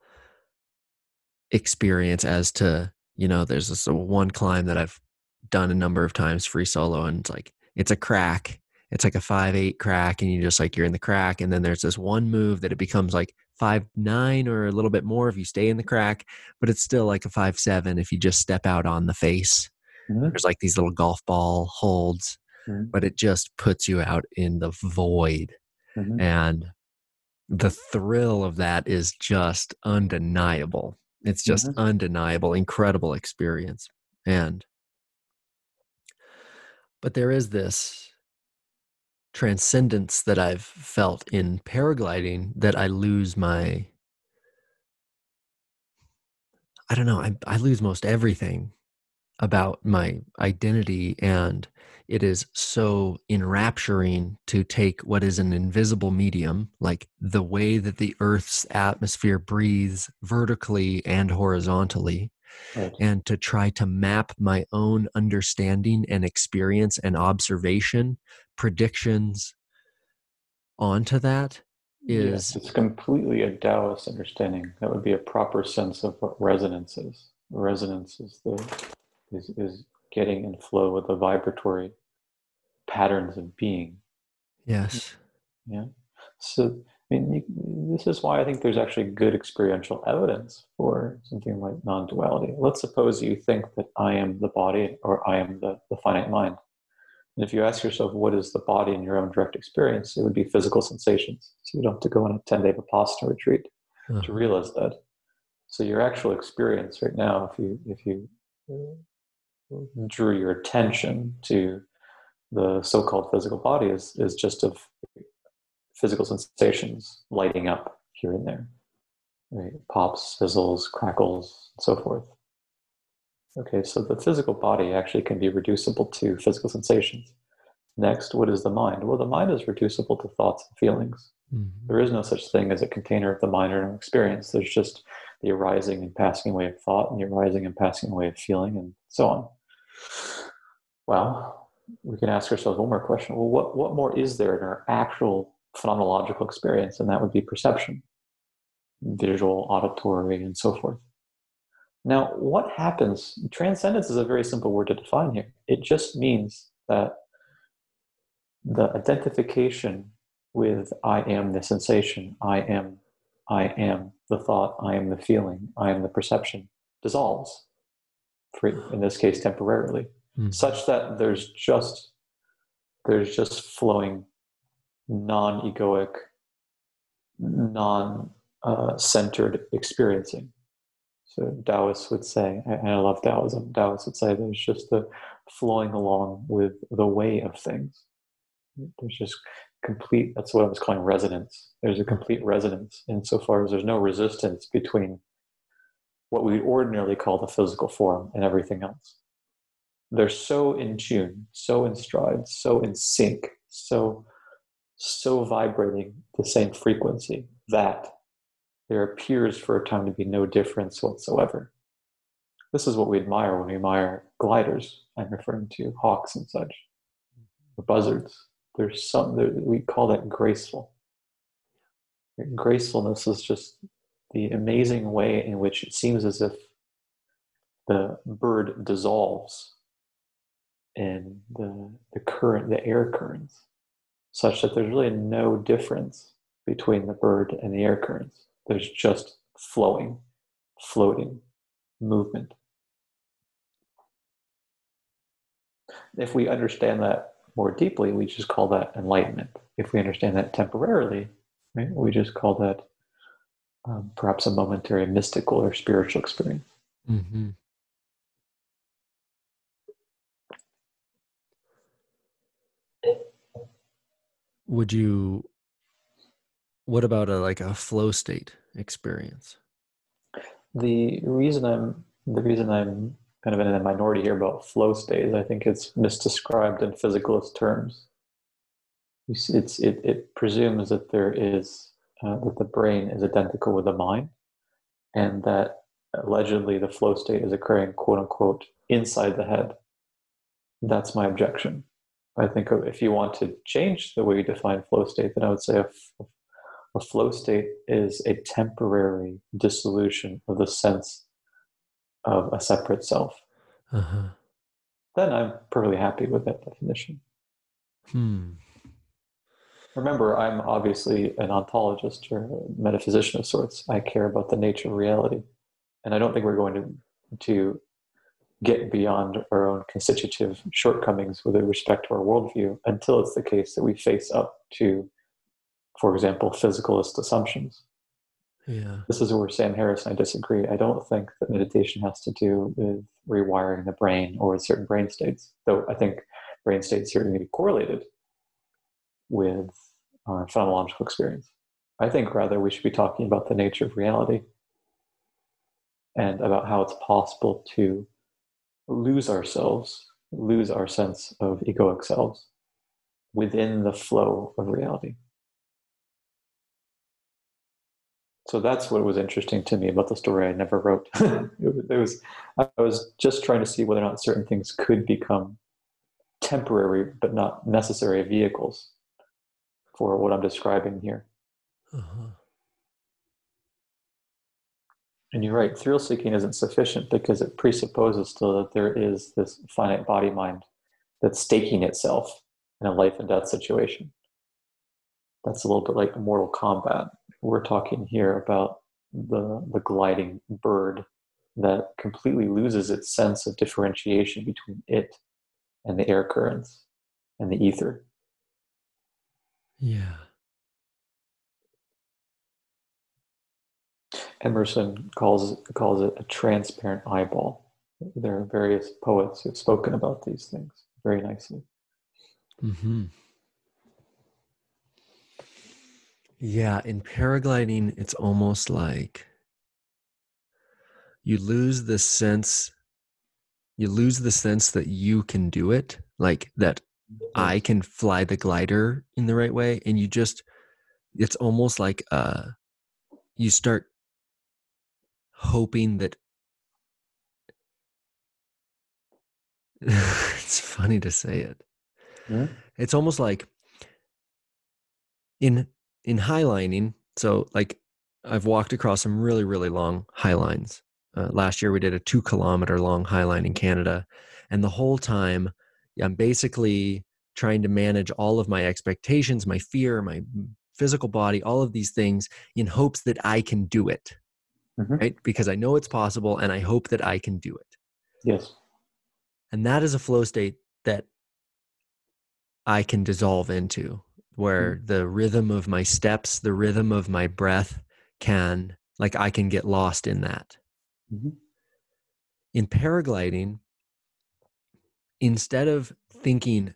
experience as to, you know, there's this one climb that I've done a number of times free solo and it's like it's a crack. It's like a five eight crack, and you just like you're in the crack, and then there's this one move that it becomes like five nine or a little bit more if you stay in the crack, but it's still like a five seven if you just step out on the face. Mhm. There's like these little golf ball holds, Mhm. but it just puts you out in the void. Mhm. And the thrill of that is just undeniable. It's just Mhm. undeniable, incredible experience. And, but there is this transcendence that I've felt in paragliding that I lose my, I don't know, I, I lose most everything about my identity and it is so enrapturing to take what is an invisible medium like the way that the earth's atmosphere breathes vertically and horizontally Right. and to try to map my own understanding and experience and observation predictions onto that Yes, it's completely a Taoist understanding. That would be a proper sense of what resonance is. Resonance is the is, is getting in flow with the vibratory patterns of being. yes Yeah. So, I mean, you, this is why I think there's actually good experiential evidence for something like non duality. Let's suppose you think that I am the body or I am the, the finite mind. And if you ask yourself, what is the body in your own direct experience, it would be physical sensations. So you don't have to go on a 10 day Vipassana retreat to uh-huh. realize that. So your actual experience right now, if you if you drew your attention to the so-called physical body, is is just of physical sensations lighting up here and there, right? Pops, sizzles, crackles, and so forth. Okay, so the physical body actually can be reducible to physical sensations. Next, what is the mind? Well, the mind is reducible to thoughts and feelings. mhm. There is no such thing as a container of the mind or an experience. There's just the arising and passing away of thought and the arising and passing away of feeling and so on. Well, we can ask ourselves one more question. Well, what, what more is there in our actual phenomenological experience? And that would be perception, visual, auditory, and so forth. Now, what happens? Transcendence is a very simple word to define here. It just means that the identification with I am the sensation, I am, I am the thought, I am the feeling, I am the perception dissolves, in this case temporarily, Mhm. such that there's just there's just flowing non-egoic, non-centered experiencing. So Taoists would say, and I love Taoism. Taoists would say there's just the flowing along with the way of things. There's just complete. That's what I was calling resonance. There's a complete resonance insofar as there's no resistance between what we ordinarily call the physical form and everything else. They're so in tune, so in stride, so in sync, so so vibrating the same frequency that there appears for a time to be no difference whatsoever. This is what we admire when we admire gliders. I'm referring to hawks and such, or buzzards. There's some we call that graceful. Gracefulness is just the amazing way in which it seems as if the bird dissolves in the, the current, the air currents, such that there's really no difference between the bird and the air currents. There's just flowing, floating movement. If we understand that more deeply, we just call that enlightenment. If we understand that temporarily, right, we just call that um, perhaps a momentary mystical or spiritual experience. Mhm. Would you? What about a like a flow state experience? The reason I'm the reason I'm kind of in a minority here about flow states, I think it's misdescribed in physicalist terms. It's it, it presumes that there is uh, that the brain is identical with the mind, and that allegedly the flow state is occurring, quote unquote, inside the head. That's my objection. I think if you want to change the way you define flow state, then I would say a, a flow state is a temporary dissolution of the sense of a separate self. Uh-huh. Then I'm perfectly happy with that definition. Hmm. Remember, I'm obviously an ontologist or a metaphysician of sorts. I care about the nature of reality. And I don't think we're going to, to get beyond our own constitutive shortcomings with respect to our worldview until it's the case that we face up to, for example, physicalist assumptions. Yeah. This is where Sam Harris and I disagree. I don't think that meditation has to do with rewiring the brain or certain brain states, though I think brain states certainly be correlated with Uh, our phenomenological experience. I think rather we should be talking about the nature of reality and about how it's possible to lose ourselves, lose our sense of egoic selves within the flow of reality. So that's what was interesting to me about the story I never wrote. it was I was just trying to see whether or not certain things could become temporary but not necessary vehicles for what I'm describing here. Uh-huh. And you're right, thrill seeking isn't sufficient because it presupposes still that there is this finite body mind that's staking itself in a life and death situation. That's a little bit like Mortal Kombat. We're talking here about the, the gliding bird that completely loses its sense of differentiation between it and the air currents and the ether. Yeah. Emerson calls calls it a transparent eyeball. There are various poets who've spoken about these things very nicely. Hmm. Yeah, in paragliding, it's almost like you lose the sense. You lose the sense that you can do it, like that I can fly the glider in the right way, and you just. It's almost like uh, you start hoping that it's funny to say it. Yeah. It's almost like in in highlining. So like I've walked across some really really long high lines. Uh, last year we did a two kilometer long high line in Canada, and the whole time I'm basically trying to manage all of my expectations, my fear, my physical body, all of these things in hopes that I can do it mm-hmm. right? Because I know it's possible and I hope that I can do it. Yes. And that is a flow state that I can dissolve into where mm-hmm. the rhythm of my steps, the rhythm of my breath can, like, I can get lost in that. Mm-hmm. In paragliding, instead of thinking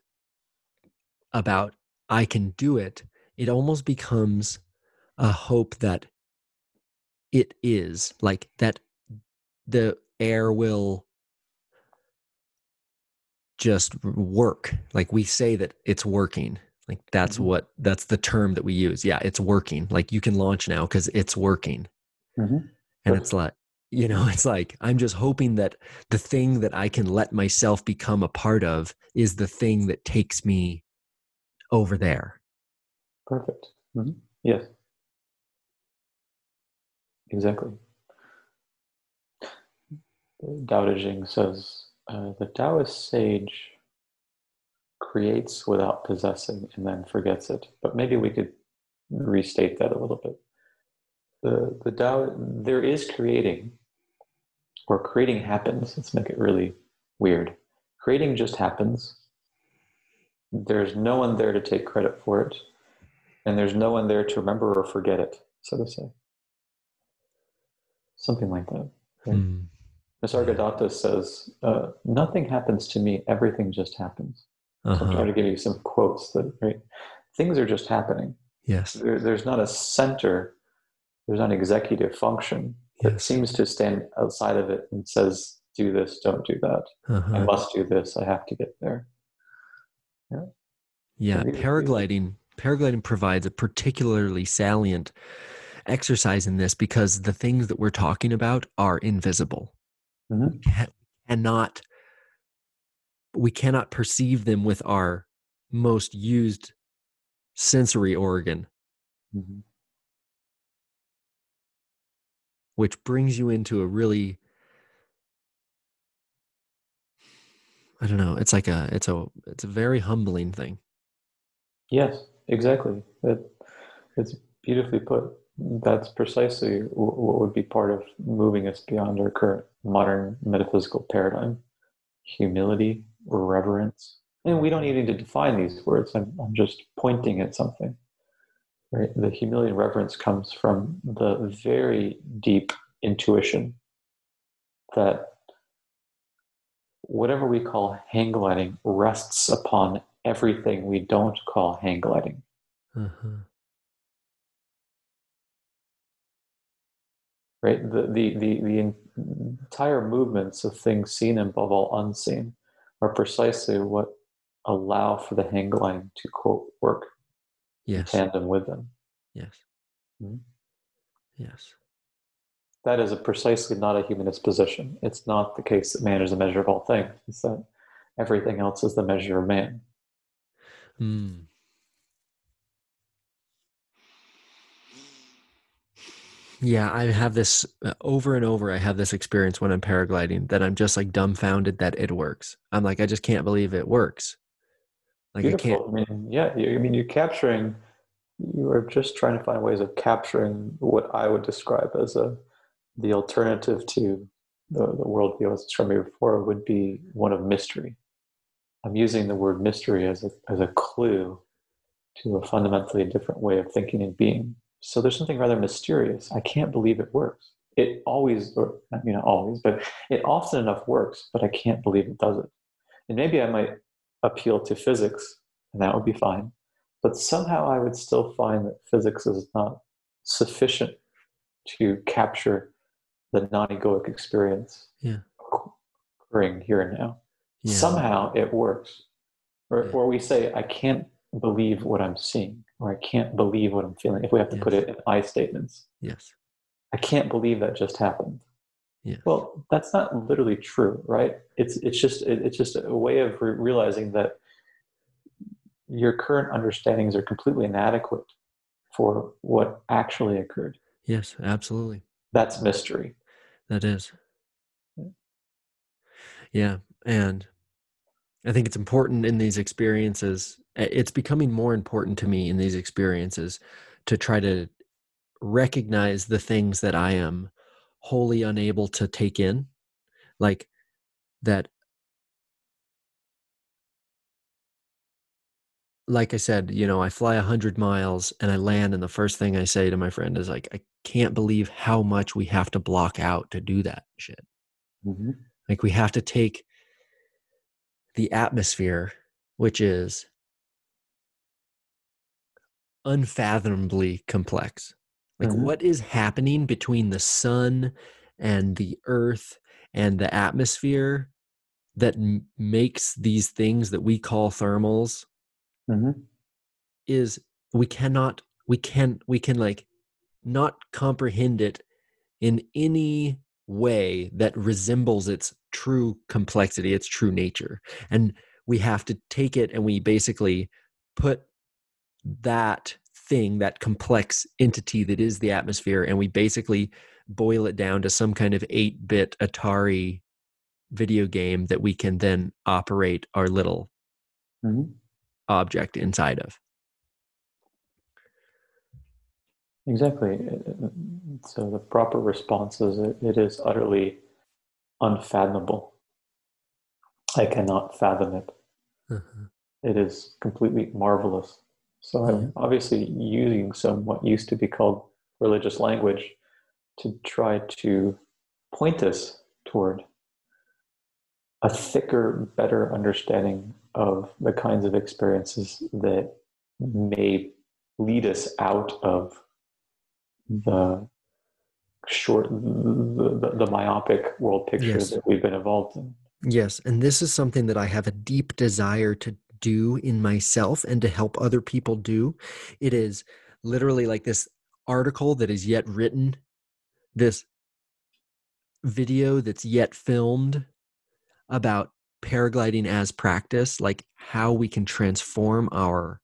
about I can do it, it almost becomes a hope that it is like that the air will just work. Like we say that it's working. Like that's mm-hmm. what that's the term that we use. Yeah it's working. Like you can launch now because it's working. Mm-hmm. and it's like you know it's like i'm just hoping that the thing that i can let myself become a part of is the thing that takes me over there perfect mm-hmm. yes Exactly. Tao Te Ching says uh, the Taoist sage creates without possessing and then forgets it. But maybe we could restate that a little bit. The the Tao there is creating, or creating happens. Let's make it really weird. Creating just happens. There's no one there to take credit for it, and there's no one there to remember or forget it, so to say something like that. Right? Mm. Nisargadatta says, uh, "Nothing happens to me; everything just happens." Uh-huh. So I'm trying to give you some quotes that right, things are just happening. Yes, there, there's not a center, there's an executive function that yes. seems to stand outside of it and says, "Do this, don't do that. Uh-huh. I must do this. I have to get there." Yeah, yeah. Paragliding, paragliding provides a particularly salient exercise in this because the things that we're talking about are invisible. Mhm. We cannot we cannot perceive them with our most used sensory organ, Mhm. Which brings you into a really I don't know, it's like a it's a it's a very humbling thing. Yes, exactly. It, it's beautifully put. That's precisely what would be part of moving us beyond our current modern metaphysical paradigm humility, reverence. And we don't even need to define these words, I'm, I'm just pointing at something. Right? The humility and reverence comes from the very deep intuition that whatever we call hang gliding rests upon everything we don't call hang gliding. Uh-huh. right? The, the, the, the entire movements of things seen and above all unseen are precisely what allow for the hang gliding to quote work in Yes. tandem with them. Yes. Mhm. Yes. That is a precisely not a humanist position. It's not the case that man is the measure of all things. It's that everything else is the measure of man. Mm. Yeah, I have this uh, over and over. I have this experience when I'm paragliding that I'm just like dumbfounded that it works. I'm like, I just can't believe it works. Like I can't. Beautiful. I, mean, yeah, you, I mean, you're capturing, you are just trying to find ways of capturing what I would describe as a the alternative to the, the worldview I was describing before would be one of mystery. I'm using the word mystery as a, as a clue to a fundamentally different way of thinking and being. So there's something rather mysterious. I can't believe it works. It always, or I mean, always, but it often enough works, but I can't believe it does it. And maybe I might appeal to physics, and that would be fine. But somehow I would still find that physics is not sufficient to capture the non egoic experience Yeah. occurring here and now. Yeah. Somehow it works. Or, Yeah. or we say, I can't believe what I'm seeing, or I can't believe what I'm feeling, if we have to put it in I statements. Yes. I can't believe that just happened. Yes. Well, that's not literally true, right? It's it's just it's just a way of re- realizing that your current understandings are completely inadequate for what actually occurred. Yes. Absolutely. That's mystery. That is. Yeah. Yeah. And I think it's important in these experiences. It's becoming more important to me in these experiences to try to recognize the things that I am wholly unable to take in. Like that, like I said, you know, I fly a hundred miles and I land, and the first thing I say to my friend is like, I can't believe how much we have to block out to do that shit. Mm-hmm. Like we have to take the atmosphere, which is unfathomably complex. Like Mhm. what is happening between the sun and the earth and the atmosphere that m- makes these things that we call thermals Mm-hmm. is we cannot we can we can like not comprehend it in any way that resembles its true complexity its true nature and we have to take it and we basically put that thing that complex entity that is the atmosphere and we basically boil it down to some kind of 8-bit atari video game that we can then operate our little Mm-hmm. object inside of Exactly. Uh, So the proper response is it, is utterly unfathomable. I cannot fathom it. Uh-huh. It is completely marvelous. So I'm obviously using some what used to be called religious language to try to point us toward a thicker, better understanding of the kinds of experiences that may lead us out of the short, the, the, myopic world picture Yes. that we've been involved in. Yes, and this is something that I have a deep desire to do in myself and to help other people do. It is literally like this article that is yet written, this video that's yet filmed about paragliding as practice, like how we can transform our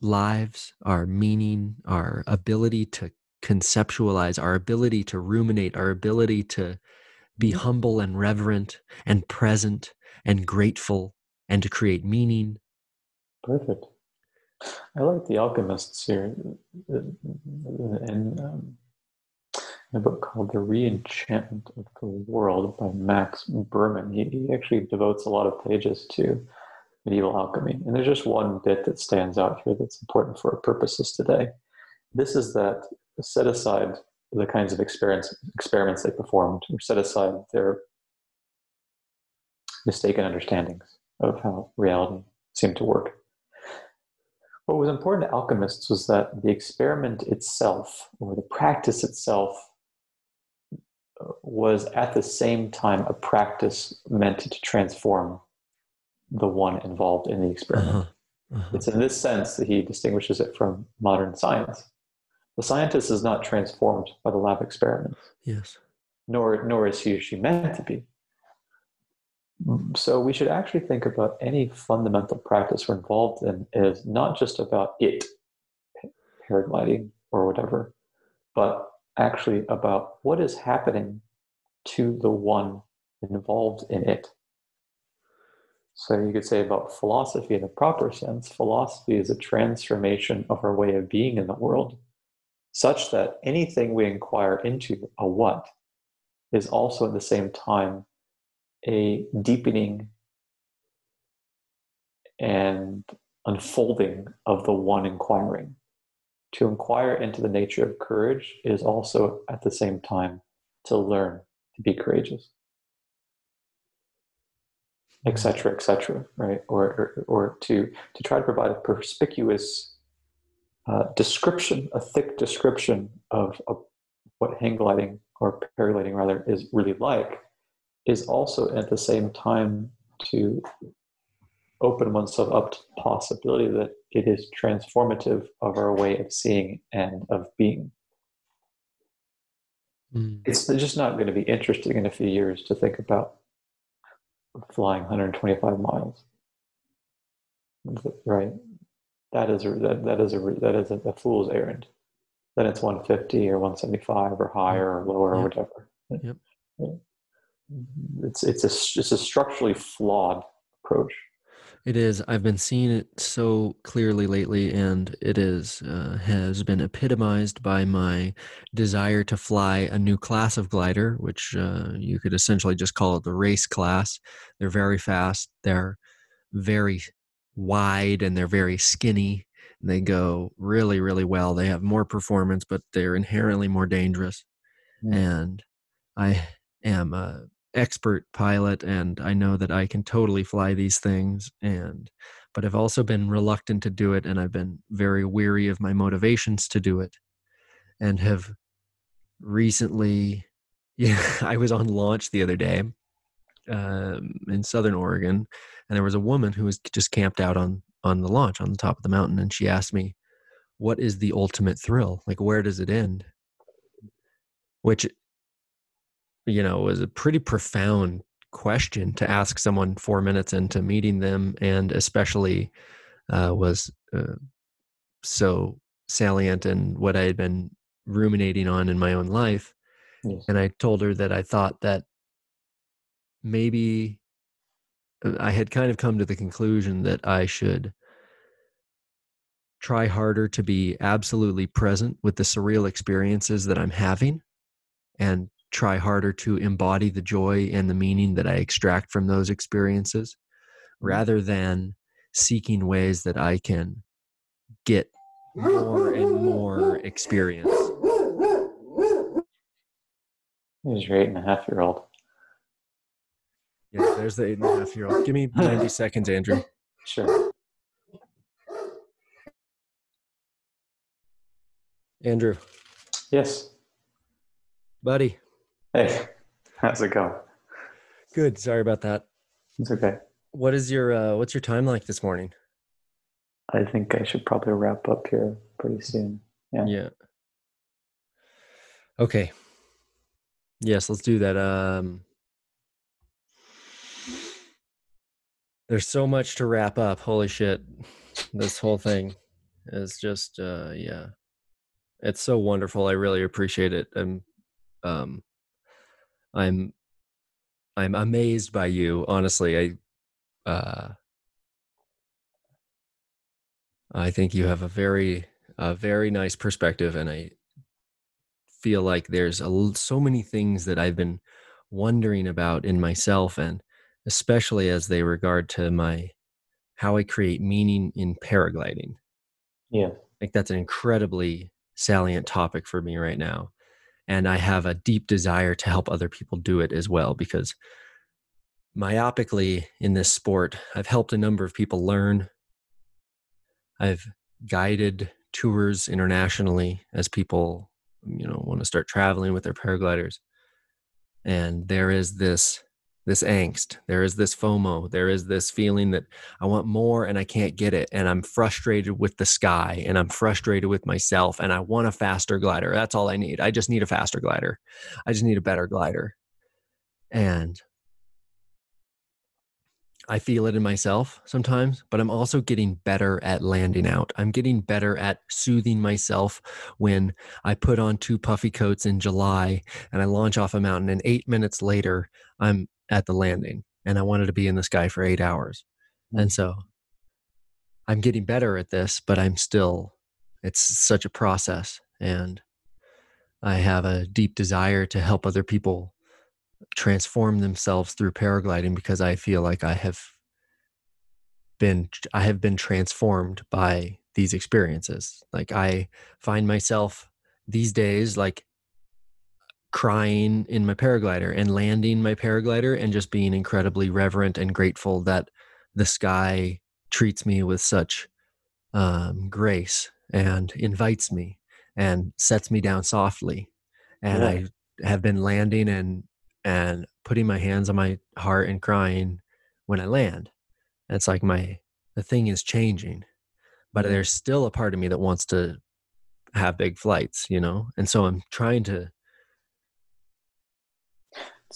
lives, our meaning, our ability to conceptualize, our ability to ruminate, our ability to be humble and reverent and present and grateful and to create meaning. Perfect. I like the alchemists here in, um, a book called The Reenchantment of the World by Max Berman. He, he actually devotes a lot of pages to medieval alchemy. And there's just one bit that stands out here that's important for our purposes today. This is that set aside the kinds of experiments they performed, or set aside their mistaken understandings of how reality seemed to work. What was important to alchemists was that the experiment itself, or the practice itself, was at the same time a practice meant to transform the one involved in the experiment. Uh-huh. Uh-huh. It's in this sense that he distinguishes it from modern science. The scientist is not transformed by the lab experiments, Yes. nor, nor is he or she meant to be. So we should actually think about any fundamental practice we're involved in is not just about it, paragliding or whatever, but actually about what is happening to the one involved in it. So you could say about philosophy in the proper sense, philosophy is a transformation of our way of being in the world, such that anything we inquire into, a what, is also at the same time a deepening and unfolding of the one inquiring. To inquire into the nature of courage is also at the same time to learn to be courageous. Etc etc right? Or, or or to to try to provide a perspicuous uh, description a thick description of, of what hang gliding or paragliding rather is really like is also at the same time to open oneself up to the possibility that it is transformative of our way of seeing and of being. Mm. it's just not going to be interesting in a few years to think about flying 125 miles. Right? That is a, that, that is a that is a, a fool's errand. Then it's 150 or 175 or higher or lower or whatever. Yep. It's it's a it's a structurally flawed approach It is. I've been seeing it so clearly lately, and it is uh, has been epitomized by my desire to fly a new class of glider, which uh, you could essentially just call it the race class. They're very fast. They're very wide, and they're very skinny. And they go really, really well. They have more performance, but they're inherently more dangerous. Mm. And I am a expert pilot and I know that I can totally fly these things and but I've also been reluctant to do it and I've been very weary of my motivations to do it and have recently yeah I was on launch the other day um, in southern Oregon and there was a woman who was just camped out on on the launch on the top of the mountain and she asked me what is the ultimate thrill? Like where does it end? Which you know it was a pretty profound question to ask someone four minutes into meeting them and especially uh, was uh, so salient in what i had been ruminating on in my own life yes. and i told her that i thought that maybe uh, i had kind of come to the conclusion that i should try harder to be absolutely present with the surreal experiences that i'm having and try harder to embody the joy and the meaning that I extract from those experiences mm-hmm. rather than seeking ways that I can get more and more experience. Here's your eight and a half year old Yeah, there's the eight and a half year old. Give me 90 seconds, Andrew. sure Andrew, yes buddy. Hey how's it going Good. Sorry about that. it's okay What is your uh what's your time like this morning? I think I should probably wrap up here pretty soon. Yeah. Yeah. Okay. Yes, let's do that. Um There's so much to wrap up. Holy shit. This whole thing is just uh yeah. It's so wonderful. I really appreciate it. I'm um I'm I'm amazed by you, honestly. I uh I think you have a very a very nice perspective and I feel like there's a, so many things that I've been wondering about in myself and especially as they regard to my how I create meaning in paragliding. Yeah. I think that's an incredibly salient topic for me right now. And I have a deep desire to help other people do it as well because myopically in this sport, I've helped a number of people learn. I've guided tours internationally as people, you know, want to start traveling with their paragliders. And there is this this angst. There is this FOMO. There is this feeling that I want more and I can't get it. And I'm frustrated with the sky and I'm frustrated with myself and I want a faster glider. That's all I need. I just need a faster glider. I just need a better glider. And I feel it in myself sometimes, but I'm also getting better at landing out. I'm getting better at soothing myself when I put on two puffy coats in July and I launch off a mountain. And eight minutes later, I'm at the landing and I wanted to be in the sky for eight hours. Mm-hmm. And so I'm getting better at this, but I'm still, it's such a process. And I have a deep desire to help other people transform themselves through paragliding because I feel like I have been I have been transformed by these experiences. Like I find myself these days like crying in my paraglider and landing my paraglider and just being incredibly reverent and grateful that the sky treats me with such um, grace and invites me and sets me down softly. And yeah. i have been landing and and putting my hands on my heart and crying when i land. And it's like my the thing is changing but there's still a part of me that wants to have big flights you know? And so i'm trying to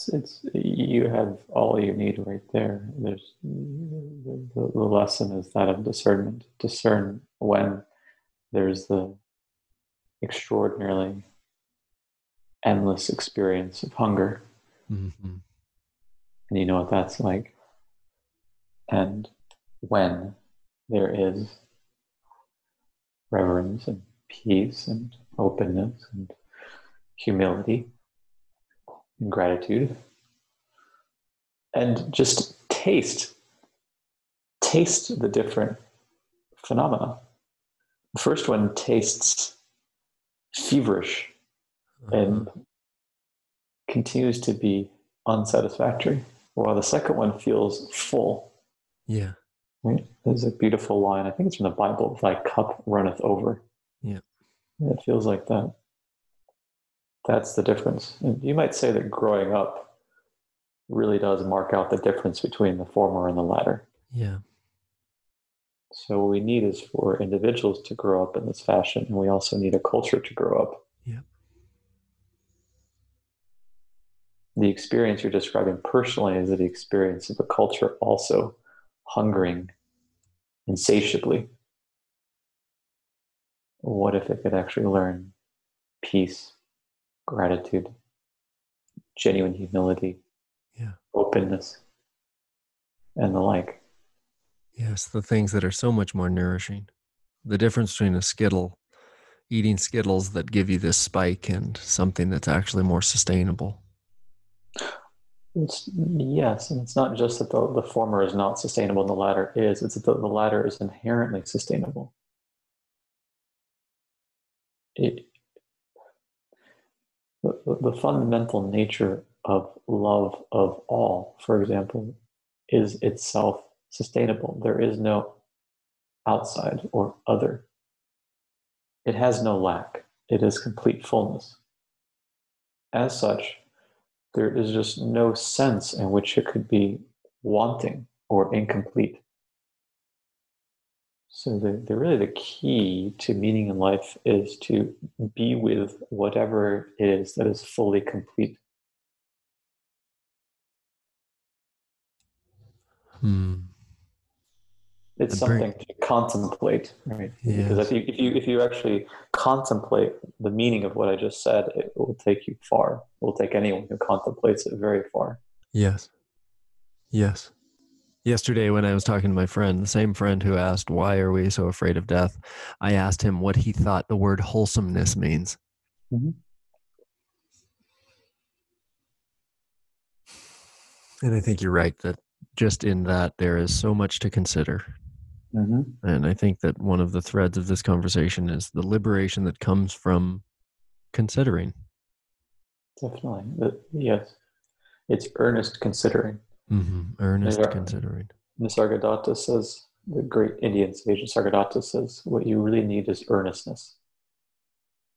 it's, it's you have all you need right there. There's the, the, lesson is that of discernment. Discern when there's the extraordinarily endless experience of hunger, mm-hmm. and you know what that's like. And when there is reverence and peace and openness and humility gratitude. And just taste taste the different phenomena. The first one tastes feverish uh-huh. and continues to be unsatisfactory while the second one feels full. Yeah. Right? There's a beautiful line i think it's from the bible thy cup runneth over. Yeah. It feels like that that's the difference. And you might say that growing up really does mark out the difference between the former and the latter. Yeah. So what we need is for individuals to grow up in this fashion, and we also need a culture to grow up. Yeah. The experience you're describing personally is the experience of a culture also hungering insatiably. What if it could actually learn peace gratitude, genuine humility, yeah. openness, and the like. Yes, the things that are so much more nourishing. The difference between a Skittle, eating Skittles that give you this spike, and something that's actually more sustainable. It's, yes, and it's not just that the, the former is not sustainable and the latter is, it's that the, the latter is inherently sustainable. It, the, the fundamental nature of love of all, for example, is itself sustainable. There is no outside or other. It has no lack, it is complete fullness. As such, there is just no sense in which it could be wanting or incomplete. So the, the really the key to meaning in life is to be with whatever it is that is fully complete. Hmm. It's The brain- something to contemplate, right? Yes. Because if you, if you if you actually contemplate the meaning of what I just said, it will take you far. It will take anyone who contemplates it very far. Yes. Yes. Yesterday, when I was talking to my friend, the same friend who asked, Why are we so afraid of death? I asked him what he thought the word wholesomeness means. Mhm. And I think you're right that just in that, there is so much to consider. Mm-hmm. And I think that one of the threads of this conversation is the liberation that comes from considering. Definitely, Uh, yes. It's earnest considering. Mm-hmm. Earnest Yeah. considering. Nisargadatta says, the great Indian sage Nisargadatta says, what you really need is earnestness.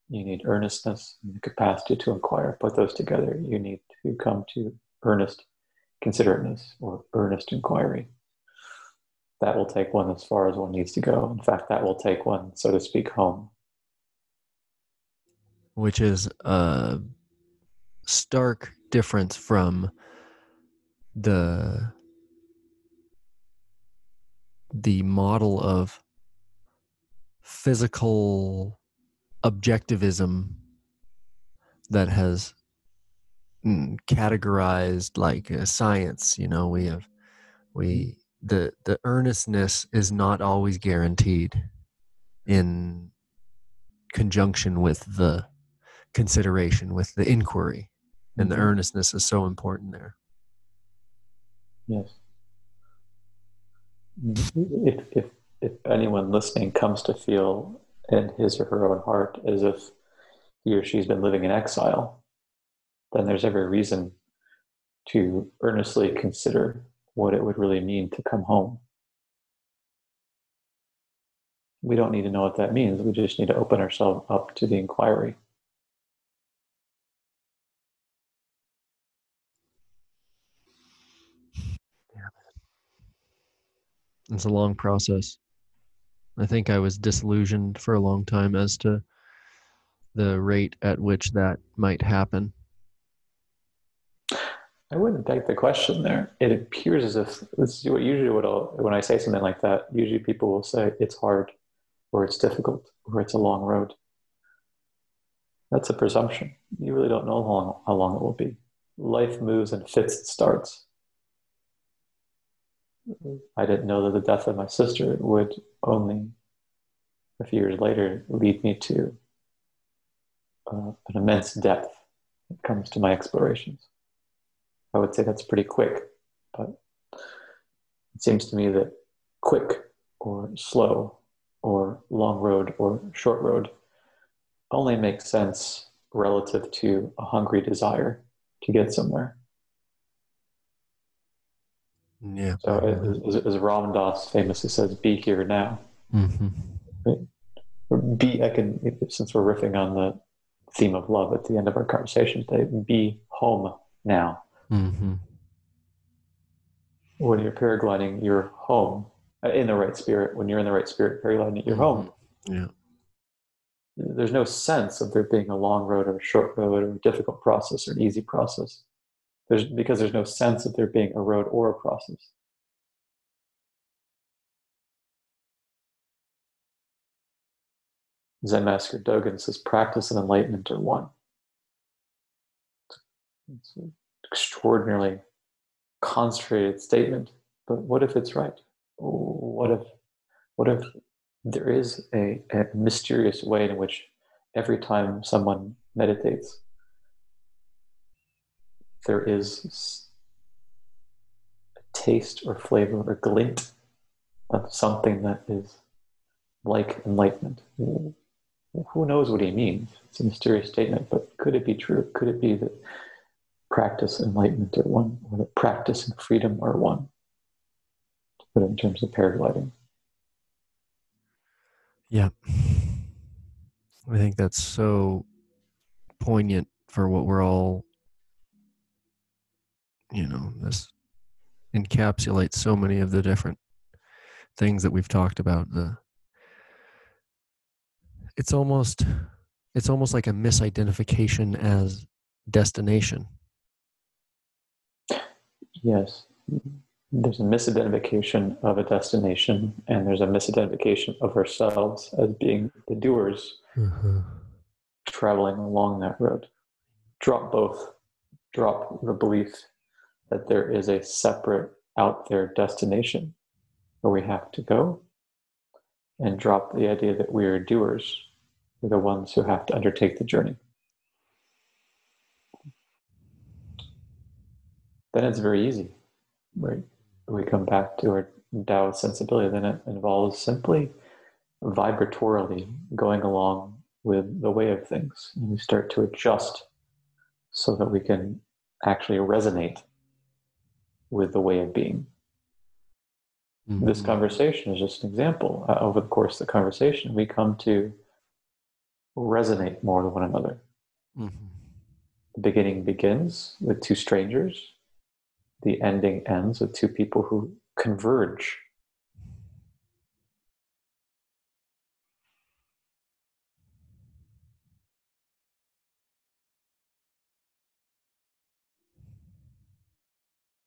You need earnestness and the capacity to inquire. Put those together. You need to come to earnest considerateness or earnest inquiry. That will take one as far as one needs to go. In fact, that will take one, so to speak, home. which is a stark difference from the the model of physical objectivism that has mm, categorized like uh, science you know we have we the the earnestness is not always guaranteed in conjunction with the consideration with the inquiry and the Mhm. earnestness is so important there Yes. If, if, if anyone listening comes to feel in his or her own heart as if he or she's been living in exile, then there's every reason to earnestly consider what it would really mean to come home. We don't need to know what that means. We just need to open ourselves up to the inquiry. It's a long process i think i was disillusioned for a long time as to the rate at which that might happen I wouldn't take the question there. It appears as if this is what usually what I'll, when I say something like that, usually people will say it's hard, or it's difficult, or it's a long road. That's a presumption. You really don't know how long, how long it will be. Life moves in fits and starts. I didn't know that the death of my sister would only a few years later lead me to uh, an immense depth when it comes to my explorations. I would say that's pretty quick, but it seems to me that quick or slow or long road or short road only makes sense relative to a hungry desire to get somewhere. Yeah So, as, as Ram Dass famously says, be here now. hmm Be, I can, since we're riffing on the theme of love at the end of our conversation today, be home now. hmm when you're paragliding, you're home uh, in the right spirit. When you're in the right spirit paragliding, you're home. yeah There's no sense of there being a long road or a short road or a difficult process or an easy process. There's because there's no sense of there being a road or a process. Zen Master Dogen says practice and enlightenment are one. It's an extraordinarily concentrated statement, but what if it's right? What if, what if there is a, a mysterious way in which every time someone meditates, there is a taste or flavor or glint of something that is like enlightenment. Who knows what he means? It's a mysterious statement, but could it be true? Could it be that practice enlightenment are one, or that practice and freedom are one? To put it in terms of paragliding. Yeah. I think that's so poignant for what we're all, you know, this encapsulates so many of the different things that we've talked about. The it's almost it's almost like a misidentification as destination. Yes. There's a misidentification of a destination, and there's a misidentification of ourselves as being the doers Mm-hmm. traveling along that road. Drop both. Drop the belief that there is a separate out there destination where we have to go, and drop the idea that we are doers. We're the ones who have to undertake the journey. Then it's very easy. Right? We come back to our Tao sensibility, then it involves simply vibratorily going along with the way of things. And we start to adjust so that we can actually resonate with the way of being. This Mhm. conversation is just an example. Uh, over the course of the conversation, we come to resonate more with one another. Mhm. The beginning begins with two strangers, the ending ends with two people who converge.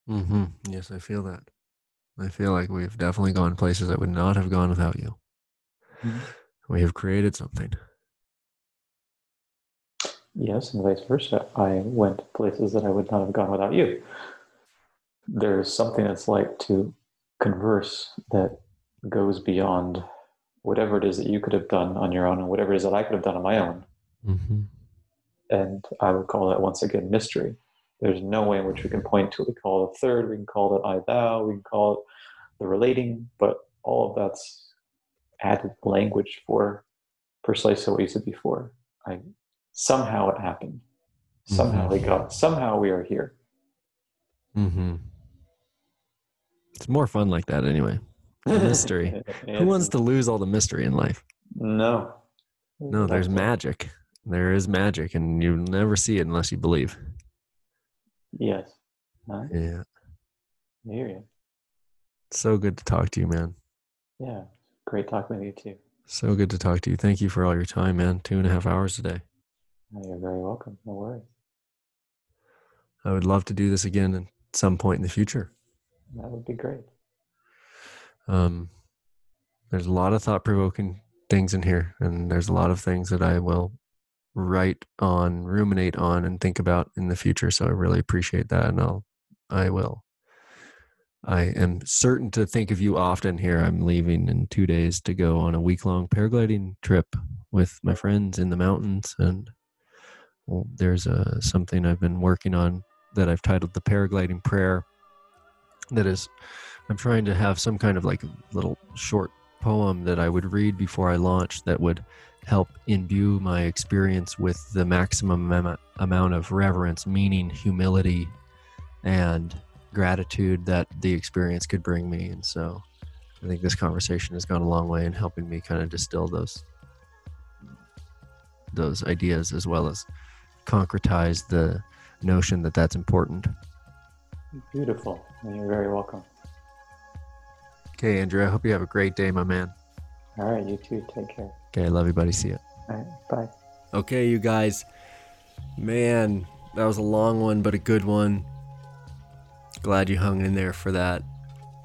Mm-hmm. Yes, I feel that. I feel like we've definitely gone places that would not have gone without you. Mhm. We have created something. Yes, and vice versa. I went places that I would not have gone without you. There's something that's like to converse that goes beyond whatever it is that you could have done on your own and whatever it is that I could have done on my own. Mm-hmm. And I would call that once again mystery. There's no way in which we can point to it. We call it third, we can call it I thou, we can call it the relating, but all of that's added language for precisely what you said before. I somehow it happened. Somehow we got somehow we are here. Mm-hmm. It's more fun like that anyway. The mystery. Who wants to lose all the mystery in life? No. No, there's magic. There is magic, and you never see it unless you believe. Yes. Huh? Yeah. I hear you. So good to talk to you, man. Yeah. Great talking with you too. So good to talk to you. Thank you for all your time, man. Two and a half hours today. Oh, You're very welcome. No worries. I would love to do this again at some point in the future. That would be great. Um, there's a lot of thought provoking things in here, and there's a lot of things that I will write on, ruminate on, and think about in the future. So I really appreciate that, and I'll, I will. I am certain to think of you often here. I'm leaving in two days to go on a week long paragliding trip with my friends in the mountains, and well, there's a, something I've been working on that I've titled the paragliding prayer. That is I'm trying to have some kind of like little short poem that I would read before I launch that would help imbue my experience with the maximum am- amount of reverence, meaning, humility, and gratitude that the experience could bring me. And so I think this conversation has gone a long way in helping me kind of distill those those ideas as well as concretize the notion that that's important. Beautiful. You're very welcome. Okay, Andrew, I hope you have a great day, my man. All right. You too. Take care. Okay, I love you, buddy. See you. All right. Bye. Okay, you guys. Man, that was a long one, but a good one. Glad you hung in there for that.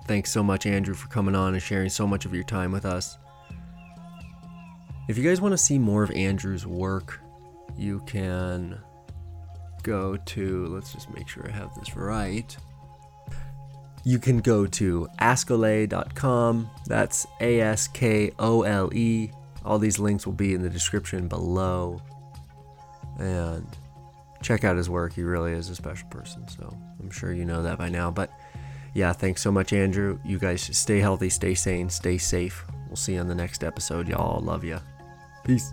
Thanks so much, Andrew, for coming on and sharing so much of your time with us. If you guys want to see more of Andrew's work, you can go to, let's just make sure I have this right. You can go to askole.com. That's A S K O L E. All these links will be in the description below. And check out his work. He really is a special person. So I'm sure you know that by now. But yeah, thanks so much, Andrew. You guys stay healthy, stay sane, stay safe. We'll see you on the next episode. Y'all love you. Peace.